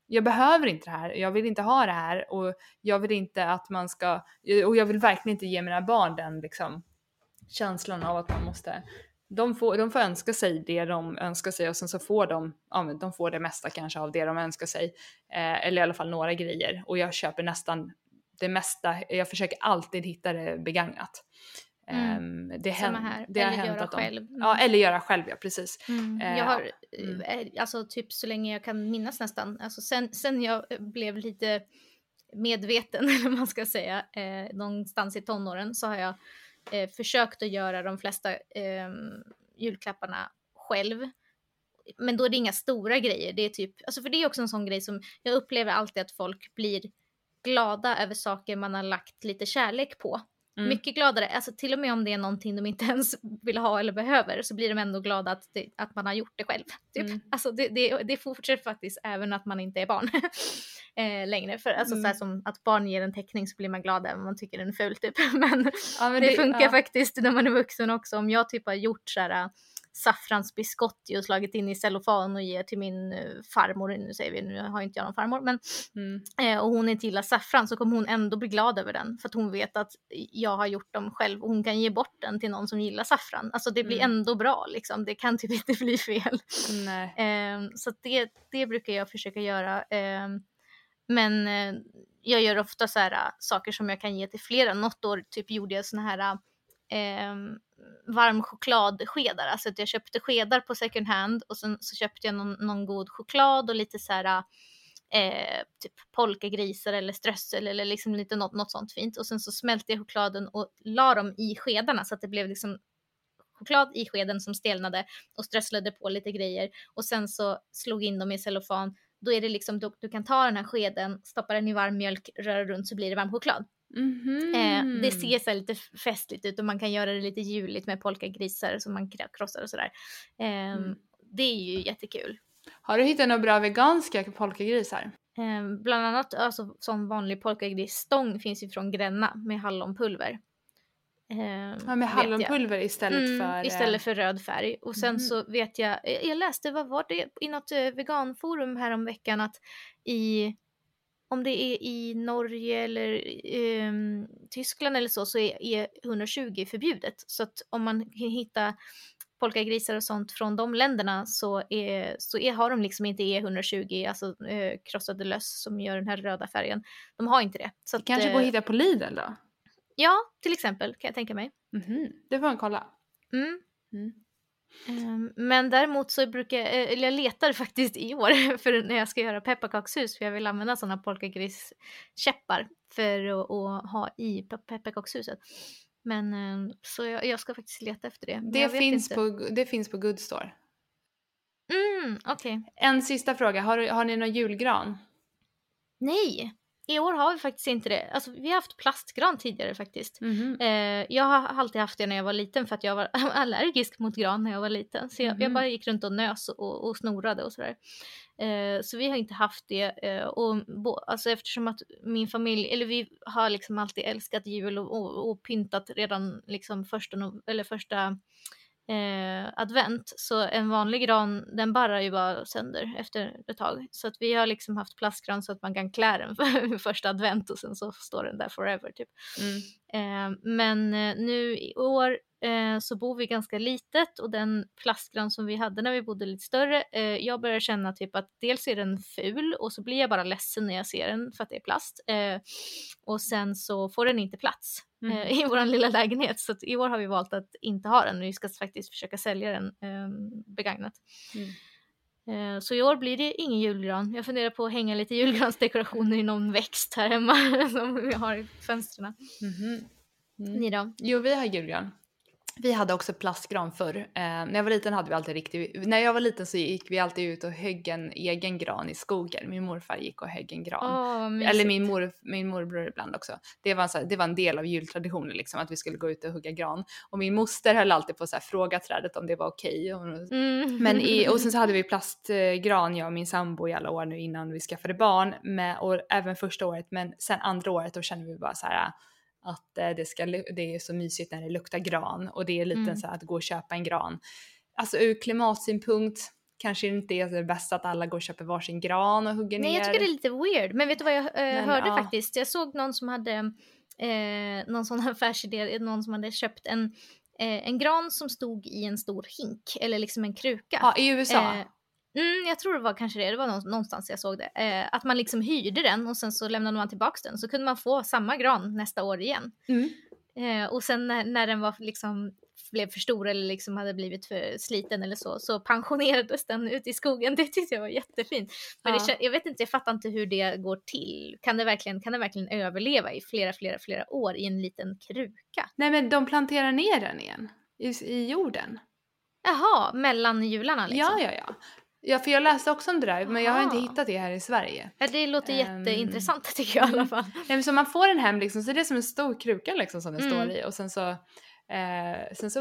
Jag behöver inte det här, jag vill inte ha det här och jag vill inte att man ska, och jag vill verkligen inte ge mina barn den liksom känslan av att man måste de får, de får önska sig det de önskar sig och sen så får de, ja de får det mesta kanske av det de önskar sig. Eh, eller i alla fall några grejer. Och jag köper nästan det mesta, jag försöker alltid hitta det begagnat. Mm. Ehm, det, Samma hän- här. det har Eller hänt göra att de, själv. Mm. Ja, eller göra själv ja, precis. Mm. Eh, jag har, mm. eh, alltså typ så länge jag kan minnas nästan, alltså sen, sen jag eh, blev lite medveten, eller man ska säga, eh, någonstans i tonåren så har jag eh, försökt att göra de flesta eh, julklapparna själv. Men då är det inga stora grejer, det är typ, alltså för det är också en sån grej som jag upplever alltid att folk blir glada över saker man har lagt lite kärlek på. Mm. Mycket gladare, alltså till och med om det är någonting de inte ens vill ha eller behöver så blir de ändå glada att, det, att man har gjort det själv. Typ. Mm. Alltså det, det, det fortsätter faktiskt även att man inte är barn eh, längre. För alltså Mm. så som att barn ger en teckning så blir man glad även om man tycker den är ful typ. Men, Ja, men det, funkar ja. faktiskt när man är vuxen också. Om jag typ har gjort så här saffransbiscotti och slagit in i cellofan och ger till min eh, farmor, nu säger vi, nu har inte jag någon farmor, men Mm. eh, och hon inte gillar saffran så kommer hon ändå bli glad över den för att hon vet att jag har gjort dem själv och hon kan ge bort den till någon som gillar saffran. Alltså det blir Mm. ändå bra liksom, det kan typ inte bli fel. Ehm, så det, det brukar jag försöka göra. Ehm, men eh, jag gör ofta så här saker som jag kan ge till flera. Något år typ gjorde jag såna här äh, varm chokladskedar. Alltså att jag köpte skedar på second hand och sen så köpte jag någon, någon god choklad och lite så här eh, typ polkagrisar eller strössel eller liksom lite något, något sånt fint. Och sen så smälte jag chokladen och la dem i skedarna så att det blev liksom choklad i skeden som stelnade och strösslade på lite grejer och sen så slog in dem i cellofan. Då är det liksom, du, du kan ta den här skeden, stoppa den i varm mjölk, röra runt så blir det varm choklad. Mhm. Eh, det ser så lite festligt ut och man kan göra det lite juligt med polkagrisar som man krossar och sådär. Eh, Mm. Det är ju jättekul. Har du hittat några bra veganska polkagrisar? Eh, bland annat alltså, som vanlig polkagrisstång finns ju från Gränna med hallonpulver. Eh, Ja, med hallonpulver istället Mm, för... eh, Istället för röd färg. Och sen Mhm. så vet jag, eh, jag läste, vad var det, i något eh, veganforum här veckan att i, om det är i Norge eller ehm, Tyskland eller så, så är E120 förbjudet. Så att om man kan hitta polkagrisar och sånt från de länderna så, är, så är, har de liksom inte E120, alltså eh, krossade löss som gör den här röda färgen. De har inte det. Så att, Kanske eh, går att hitta på Lidl då? Ja, till exempel kan jag tänka mig. Mhm, Det får man kolla. Mm. Mm. Ehm, Men däremot så brukar jag, eh, eller jag letar faktiskt i år för när jag ska göra pepparkakshus för jag vill använda sådana polkagriskäppar för att, att ha i pe- pepparkakshuset. Men eh, så jag, jag ska faktiskt leta efter det. Det finns, inte. på, det finns på Good Store. Mm, okej. En sista fråga, har, har ni någon julgran? Nej, i år har vi faktiskt inte det. Alltså vi har haft plastgran tidigare faktiskt. Mhm. Eh, jag har alltid haft det när jag var liten för att jag var allergisk mot gran när jag var liten. Så jag, jag Mhm. bara gick runt och nös och, och snorade och sådär. Eh, så vi har inte haft det. Eh, och bo, alltså eftersom att min familj, eller vi har liksom alltid älskat jul och, och, och pyntat redan liksom första, eller första eh, advent. Så en vanlig gran den barrar ju bara sönder efter ett tag. Så att vi har liksom haft plastgran så att man kan klä den för första advent och sen så står den där forever typ. Mm. Eh, men eh, nu i år eh, så bor vi ganska litet och den plastgran som vi hade när vi bodde lite större, eh, jag börjar känna typ att dels är den ful och så blir jag bara ledsen när jag ser den för att det är plast. Eh, och sen så får den inte plats Mm. eh, i vår lilla lägenhet så att i år har vi valt att inte ha den och vi ska faktiskt försöka sälja den eh, begagnat. Mm. Eh, Så i år blir det ingen julgran. Jag funderar på att hänga lite julgransdekorationer i någon växt här hemma som vi har i fönstren. Mhm. Mm. Ni då? Jo, vi har julgran. Vi hade också plastgran förr. Eh, när jag var liten hade vi alltid riktig... När jag var liten så gick vi alltid ut och högg en egen gran i skogen. Min morfar gick och högg en gran. Mysigt. Eller min, mor, min morbror ibland också. Det var, så här, det var en del av jultraditionen liksom, att vi skulle gå ut och hugga gran. Och min moster höll alltid på att fråga trädet om det var okej. Och, Mm. men i, och sen så hade vi plastgran, jag och min sambo i alla år nu innan vi skaffade barn. Med, och även första året, men sen andra året då kände vi bara så här att eh, det, ska, det är så mysigt när det luktar gran och det är lite Mm. så här att gå och köpa en gran. Alltså ur klimatsynpunkt kanske det inte är det bästa att alla går och köper varsin gran och hugger ner. Nej, jag tycker det är lite weird. Men vet du vad jag eh, Men, hörde ja. faktiskt? Jag såg någon som hade eh, någon sån affärsidé, någon som hade köpt en, eh, en gran som stod i en stor hink eller liksom en kruka. Ja, i USA. Mm, jag tror det var kanske det, det var nå- någonstans jag såg det. Eh, att man liksom hyrde den och sen så lämnade man tillbaks den så kunde man få samma gran nästa år igen. Mm. Eh, och sen när, när den var liksom blev för stor eller liksom hade blivit för sliten eller så, så pensionerades den ut i skogen. Det tyckte jag var jättefint. Men det, Ja. kän- jag vet inte, jag fattar inte hur det går till. Kan det verkligen, kan det verkligen överleva i flera, flera, flera år i en liten kruka? Nej men de planterar ner den igen i, i jorden. Jaha, mellan jularna liksom? Ja, ja, ja. Ja, för jag läste också om det där, men jag har inte Aha. hittat det här i Sverige. Ja, det låter Ehm. jätteintressant tycker jag i alla fall. Nej, men så man får den hem liksom, så det är som en stor kruka liksom som den Mm. står i och sen så, eh, sen så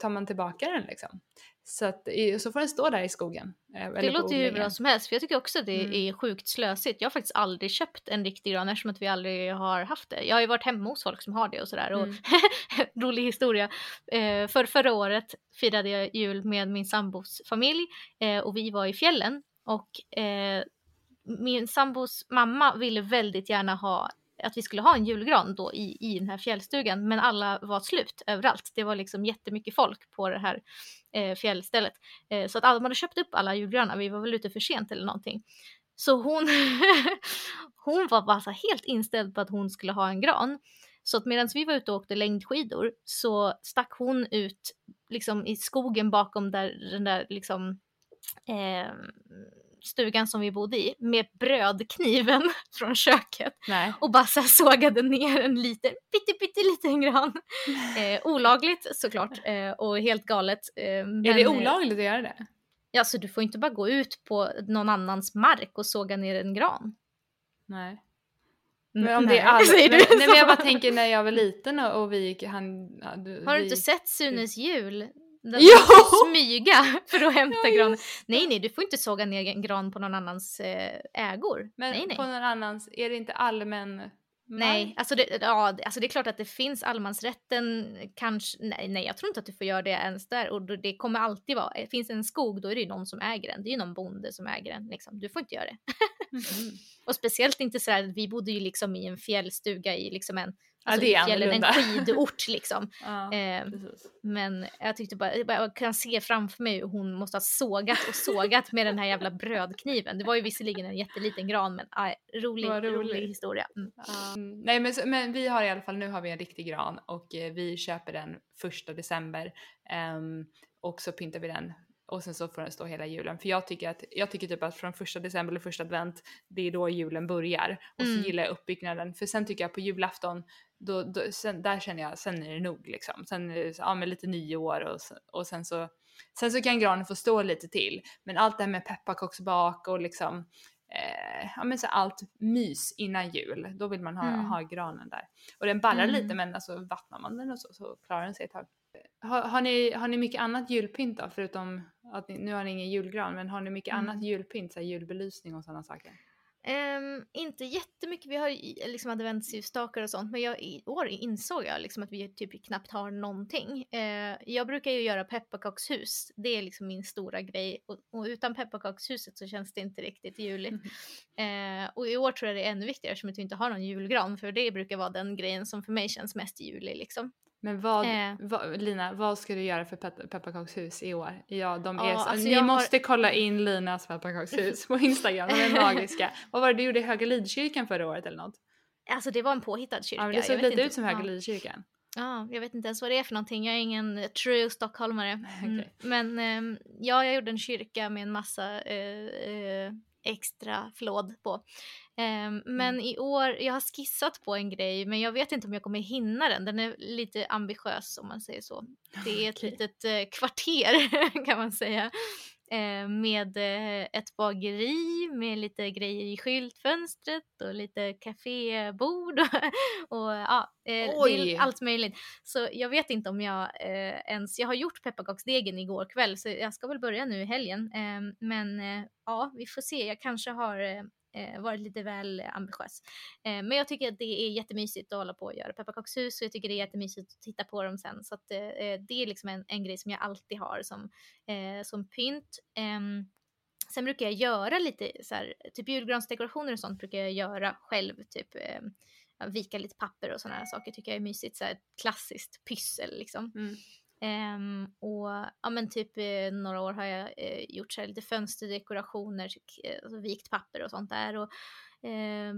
tar man tillbaka den liksom. Så, att, så får den stå där i skogen. Eh, Det låter ju hur bra som helst, för jag tycker också att det Mm. är sjukt slösigt. Jag har faktiskt aldrig köpt en riktig gran eftersom att vi aldrig har haft det. Jag har ju varit hemma hos folk som har det och sådär. Och Mm. rolig historia. Eh, för förra året firade jag jul med min sambos familj eh, och vi var i fjällen. Och eh, min sambos mamma ville väldigt gärna ha att vi skulle ha en julgran då i, i den här fjällstugan men alla var slut överallt. Det var liksom jättemycket folk på det här eh, fjällstället. Eh, så att alla, man hade köpt upp alla julgranar, vi var väl ute för sent eller någonting. Så hon, hon var bara så helt inställd på att hon skulle ha en gran. Så att medan vi var ute och åkte längdskidor så stack hon ut liksom i skogen bakom där den där liksom eh, stugan som vi bodde i med brödkniven från köket Nej. och bara så sågade ner en liten, pytte, pytte liten gran. Eh, olagligt såklart eh, och helt galet. Eh, är men, det eh, olagligt att göra det? Ja, så du får inte bara gå ut på någon annans mark och såga ner en gran. Nej. Men om nej, det är all... säger men, nej men jag bara tänker när jag var liten och, och vi gick... Han, ja, du, Har du vi inte sett Sunes jul? Man får smyga för att hämta Ja, gran. just Nej, nej, du får inte såga ner en gran på någon annans eh, ägor. Men nej, nej. på någon annans, är det inte allmän Nej, alltså det, ja, alltså det är klart att det finns allemansrätten, kanske, nej, nej jag tror inte att du får göra det ens där och det kommer alltid vara, det finns en skog då är det ju någon som äger den, det är ju någon bonde som äger den liksom, du får inte göra det. Mhm. Och speciellt inte så här, vi bodde ju liksom i en fjällstuga i liksom en, Ja, alltså det i fjällen, en skidort liksom. Ja, Eh, men jag tyckte bara, jag bara kan se framför mig hur hon måste ha sågat och sågat med den här jävla brödkniven. Det var ju visserligen en jätteliten gran men aj, rolig, rolig. roligt. historia. Mm. Mm, nej men, så- men vi har i alla fall, nu har vi en riktig gran och eh, vi köper den första december ehm, och så pyntar vi den och sen så får den stå hela julen. För jag tycker, att, jag tycker typ att från första december eller första advent, det är då julen börjar. Och Mm. så gillar jag uppbyggnaden. För sen tycker jag på julafton, då, då, sen, där känner jag, sen är det nog liksom. Sen är det ja, med lite nyår och, och sen så Sen så kan granen få stå lite till. Men allt det här med pepparkaksbak och liksom eh, ja men så allt mys innan jul, då vill man ha, Mm. ha granen där. Och den ballar Mm. lite men alltså vattnar man den och så, så klarar den sig ett tag. Har, har, ni, har ni mycket annat julpynt då? Förutom att ni, nu har ni ingen julgran, men har ni mycket Mm. annat julpynt? Så julbelysning och sådana saker? Ehm, inte jättemycket, vi har liksom adventsljusstakar och sånt men jag, i år insåg jag liksom att vi typ knappt har någonting. Eh, jag brukar ju göra pepparkakshus, det är liksom min stora grej och, och utan pepparkakshuset så känns det inte riktigt juligt. Eh, och i år tror jag det är ännu viktigare eftersom att vi inte har någon julgran för det brukar vara den grejen som för mig känns mest julig liksom. Men vad, Eh. vad, Lina, vad ska du göra för pep- pepparkakshus i år? Ja, de är Ja, så, alltså ni har- måste kolla in Linas pepparkakshus på Instagram, de är magiska. vad var det du gjorde i Höga Lidkyrkan förra året eller något? Alltså det var en påhittad kyrka. Ja, men det såg lite ut som Höga. Lidkyrkan. Ja, jag vet inte ens vad det är för någonting. Jag är ingen eh, true stockholmare. Mm. Men ehm, ja, jag gjorde en kyrka med en massa eh, eh, extra flåd på. Ehm, men i år, jag har skissat på en grej men jag vet inte om jag kommer hinna den. Den är lite ambitiös om man säger så. Det är ett Okej. litet eh, kvarter kan man säga. Eh, med eh, ett bageri med lite grejer i skyltfönstret och lite kafébord och, ja, eh, allt möjligt. Så jag vet inte om jag ens, jag har gjort pepparkaksdegen igår kväll så jag ska väl börja nu i helgen. Eh, men ja, vi får se. Jag kanske har Eh, varit lite väl ambitiös. Eh, men jag tycker att det är jättemysigt att hålla på och göra pepparkakshus och jag tycker det är jättemysigt att titta på dem sen. Så att eh, eh det är liksom en, en grej som jag alltid har som, eh, som pynt. Ehm, sen brukar jag göra lite så här, typ julgransdekorationer och sånt brukar jag göra själv. Typ eh, vika lite papper och sådana saker tycker jag är mysigt. Så här, klassiskt pyssel liksom. Mm. Ehm, och ja men typ eh, några år har jag eh, gjort så här, lite fönsterdekorationer, typ, eh, alltså, vikt papper och sånt där. Och, eh,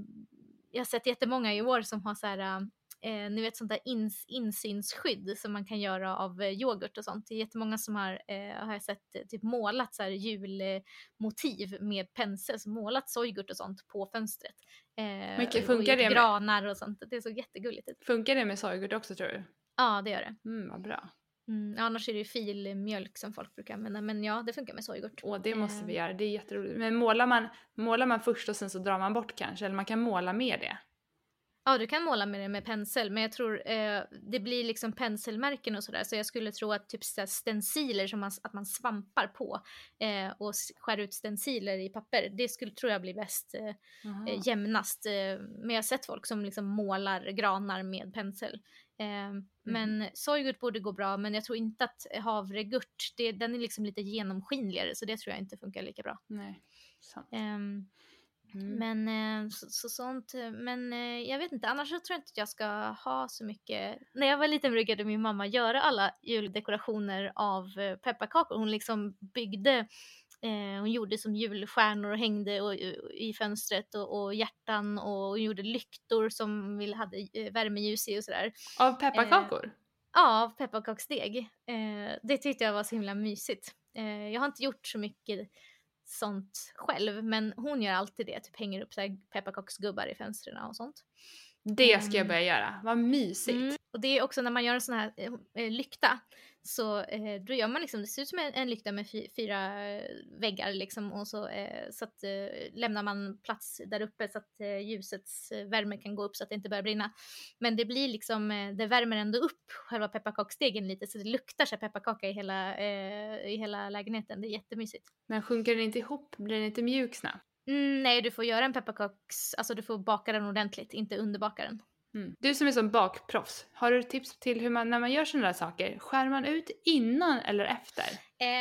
jag har sett jättemånga i år som har så här, eh, ni vet sånt där ins insynsskydd som man kan göra av eh, yoghurt och sånt. Det är jättemånga som har, eh, har jag sett, eh, typ målat så här julmotiv med pensel, så målat sojgurt och sånt på fönstret. Eh, och funkar det med- granar och sånt. Det är så jättegulligt ut. Funkar det med sojgurt också tror du? Ja, det gör det. Mm, vad bra. Mm, annars är det ju filmjölk som folk brukar använda, men ja, det funkar med sojgurt. Åh, det måste vi Eh. göra. Det är jätteroligt. Men målar man, målar man först och sen så drar man bort kanske? Eller man kan måla med det? Ja, du kan måla med det med pensel, men jag tror eh, det blir liksom penselmärken och sådär, så jag skulle tro att typ så stenciler som man, att man svampar på eh, och skär ut stenciler i papper, det skulle tror jag blir bäst eh, eh, jämnast. Eh, men jag har sett folk som liksom målar granar med pensel. Eh, Men sojgurt borde gå bra, men jag tror inte att havregurt, det, den är liksom lite genomskinligare, så det tror jag inte funkar lika bra. Nej, sant. Ehm, Mm. men eh, så, så sånt, eh, men eh, jag vet inte, annars så tror jag inte att jag ska ha så mycket. När jag var liten brukade min mamma göra alla juldekorationer av pepparkakor. Hon liksom byggde, eh, hon gjorde som julstjärnor och hängde och, i fönstret och, och hjärtan och hon gjorde lyktor som vi hade eh, värmeljus i och sådär. Av pepparkakor? Ja, av pepparkaksdeg. Eh, det tyckte jag var så himla mysigt. Eh, jag har inte gjort så mycket sånt själv, men hon gör alltid det. Typ hänger upp så pepparkaksgubbar i fönstren och sånt. Det ska jag Mm. börja göra. Vad mysigt. Mm. Och det är också när man gör en sån här eh, lykta så eh, då gör man liksom, det ser ut som en, en lykta med fy, fyra eh, väggar liksom och så, eh, så att, eh, lämnar man plats där uppe så att eh, ljusets eh, värme kan gå upp så att det inte börjar brinna. Men det blir liksom, det värmer ändå upp själva pepparkaksdegen lite så det luktar så pepparkaka i hela, i hela lägenheten. Det är jättemysigt. Men sjunker den inte ihop? Blir den inte mjuk snabbt? Mm, nej, du får göra en pepparkaks, alltså du får baka den ordentligt, inte underbaka den. Mm. Du som är som bakproffs, har du tips till hur man, när man gör sådana där saker, skär man ut innan eller efter?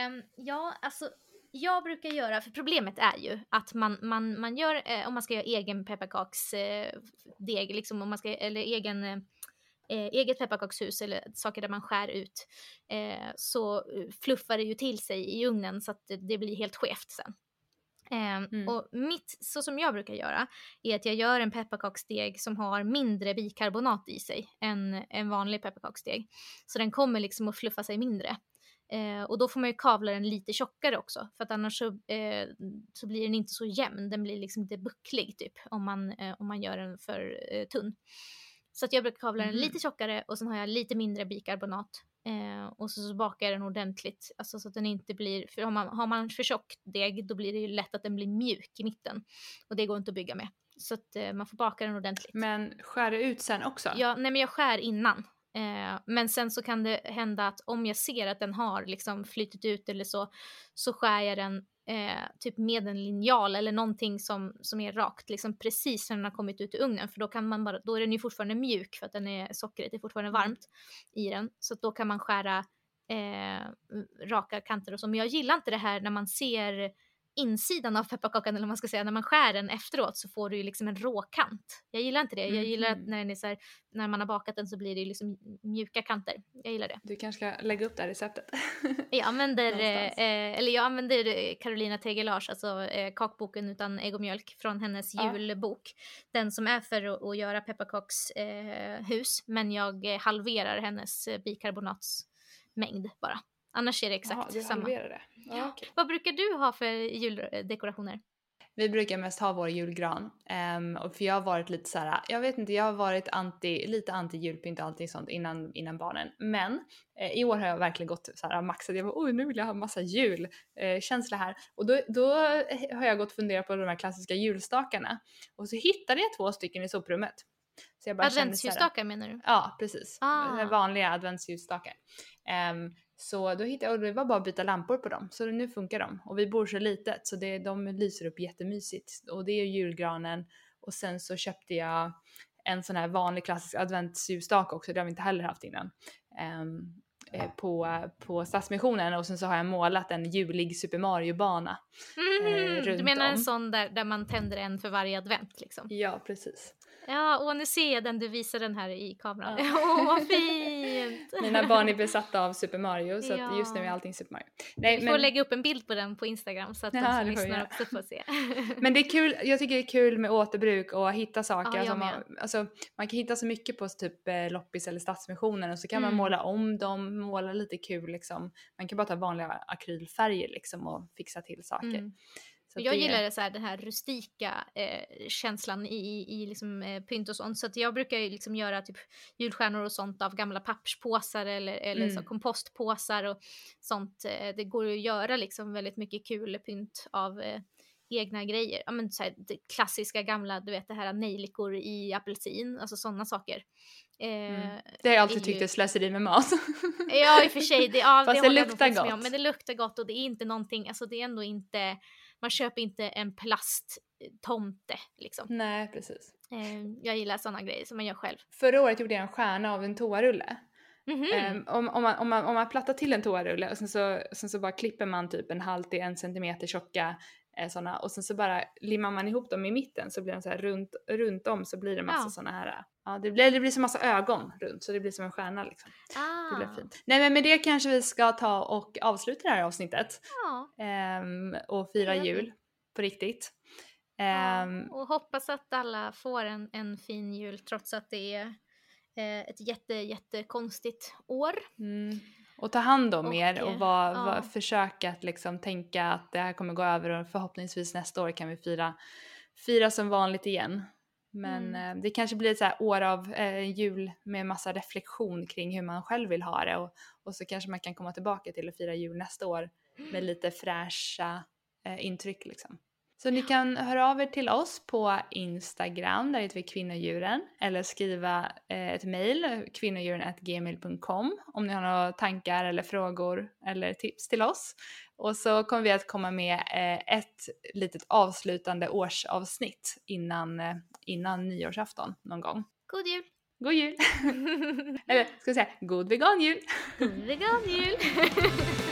Um, ja, alltså jag brukar göra, för problemet är ju att man, man, man gör, eh, om man ska göra egen pepparkaksdeg, eh, liksom om man ska, eller egen eh, eget pepparkakshus eller saker där man skär ut, eh, så fluffar det ju till sig i ugnen så att det, det blir helt skevt sen. Ehm, mm. Och mitt, så som jag brukar göra, är att jag gör en pepparkaksdeg som har mindre bikarbonat i sig än en vanlig pepparkaksdeg. Så den kommer liksom att fluffa sig mindre. Eh, och då får man ju kavla den lite tjockare också, för att annars så, eh, så blir den inte så jämn. Den blir liksom lite bucklig typ, om man, eh, om man gör den för eh, tunn. Så att jag brukar kavla mm. den lite tjockare och sen har jag lite mindre bikarbonat Eh, och så, så bakar jag den ordentligt, alltså så att den inte blir, för har man, har man för tjock deg då blir det ju lätt att den blir mjuk i mitten. Och det går inte att bygga med. Så att eh, man får baka den ordentligt. Men skär du ut sen också? Ja, nej men jag skär innan. Eh, men sen så kan det hända att om jag ser att den har liksom flyttit ut eller så, så skär jag den eh, typ med en linjal eller någonting som, som är rakt, liksom precis när den har kommit ut ur ugnen. För då, kan man bara, då är den ju fortfarande mjuk för att den är, sockret är fortfarande mm. varmt i den. Så då kan man skära eh, raka kanter och så. Men jag gillar inte det här när man ser insidan av pepparkakan eller vad man ska säga, när man skär den efteråt så får du ju liksom en råkant. Jag gillar inte det. Jag gillar att mm. när, den är så här, när man har bakat den så blir det ju liksom mjuka kanter. Jag gillar det. Du kanske ska lägga upp det här receptet? jag använder, eh, eller jag använder Carolina Tegelars, alltså eh, kakboken utan ägg och mjölk från hennes ja. julbok. Den som är för att, göra pepparkakshus, eh, men jag halverar hennes eh, bikarbonatsmängd bara. Annars är det exakt Jaha, samma. Det. Ja, okay. Vad brukar du ha för juldekorationer? Vi brukar mest ha vår julgran. Um, och för jag har varit lite så här, jag vet inte, jag har varit anti, lite anti julpynt och allting sånt innan, innan barnen. Men eh, i år har jag verkligen gått så här maxat, jag bara oj nu vill jag ha massa julkänsla eh, här. Och då, då har jag gått och funderat på de här klassiska julstakarna. Och så hittade jag två stycken i soprummet. Adventsljusstakar menar du? Ja precis, ah. vanliga adventsljusstakar. Um, så då hittade jag, och det var bara att byta lampor på dem, så nu funkar de. Och vi bor så litet så det, de lyser upp jättemysigt. Och det är julgranen och sen så köpte jag en sån här vanlig klassisk adventsljusstake också, det har vi inte heller haft innan. Um, på, på Stadsmissionen och sen så har jag målat en julig Super Mario-bana. Mm, eh, du menar om. en sån där, där man tänder en för varje advent liksom? Ja, precis. Ja, och nu ser jag den du visar den här i kameran. Åh, ja. oh, vad fint! Mina barn är besatta av Super Mario så ja. just nu är allting Super Mario. Nej, Vi får lägga upp en bild på den på Instagram så att ja, de som lyssnar också får se. men det är kul, jag tycker det är kul med återbruk och hitta saker. Ja, alltså, man, alltså, man kan hitta så mycket på typ eh, loppis eller Stadsmissionen och så kan mm. man måla om dem, måla lite kul liksom. Man kan bara ta vanliga akrylfärger liksom och fixa till saker. Mm. Så jag det... gillar så här, den här rustika eh, känslan i, i liksom, eh, pynt och sånt. Så jag brukar liksom göra typ julstjärnor och sånt av gamla papperspåsar eller, eller mm. så kompostpåsar och sånt. Eh, det går att göra liksom väldigt mycket kul pynt av eh, egna grejer. Ja, men, så här, klassiska gamla, du vet det här nejlikor i apelsin, alltså sådana saker. Eh, mm. Det har jag alltid tyckt är slöseri med mat. ja i och för sig, det, ja, Fast det, det luktar gott. Med, men det luktar gott och det är inte någonting, alltså det är ändå inte man köper inte en plasttomte liksom. Nej, precis. Eh, jag gillar sådana grejer som man gör själv. Förra året gjorde jag en stjärna av en toarulle. Mm -hmm. um, om, om, man, om, man, om man plattar till en toarulle och sen så, sen så bara klipper man typ en halv till en centimeter tjocka eh, sådana och sen så bara limmar man ihop dem i mitten så blir de så här runt, runt om så blir det massa ja. sådana här, ja det blir, det blir så massa ögon runt så det blir som en stjärna liksom. Ah. Det blir ah. fint. Nej men med det kanske vi ska ta och avsluta det här avsnittet. Ja. Um, och fira jul på riktigt. Ja, um, och hoppas att alla får en, en fin jul trots att det är eh, ett jätte, jättekonstigt år. Mm. Och ta hand om och, er och var, ja. var, försök att liksom tänka att det här kommer gå över och förhoppningsvis nästa år kan vi fira, fira som vanligt igen. Men Mm. eh, det kanske blir ett så år av eh, jul med massa reflektion kring hur man själv vill ha det och, och så kanske man kan komma tillbaka till att fira jul nästa år med lite fräscha eh, intryck liksom. Så ni kan höra av er till oss på Instagram, där heter vi kvinnodjuren, eller skriva eh, ett mejl, kvinnodjuren.gmail.com om ni har några tankar eller frågor eller tips till oss. Och så kommer vi att komma med eh, ett litet avslutande årsavsnitt innan, eh, innan nyårsafton någon gång. God jul! God jul! eller ska jag säga, god veganjul! God veganjul!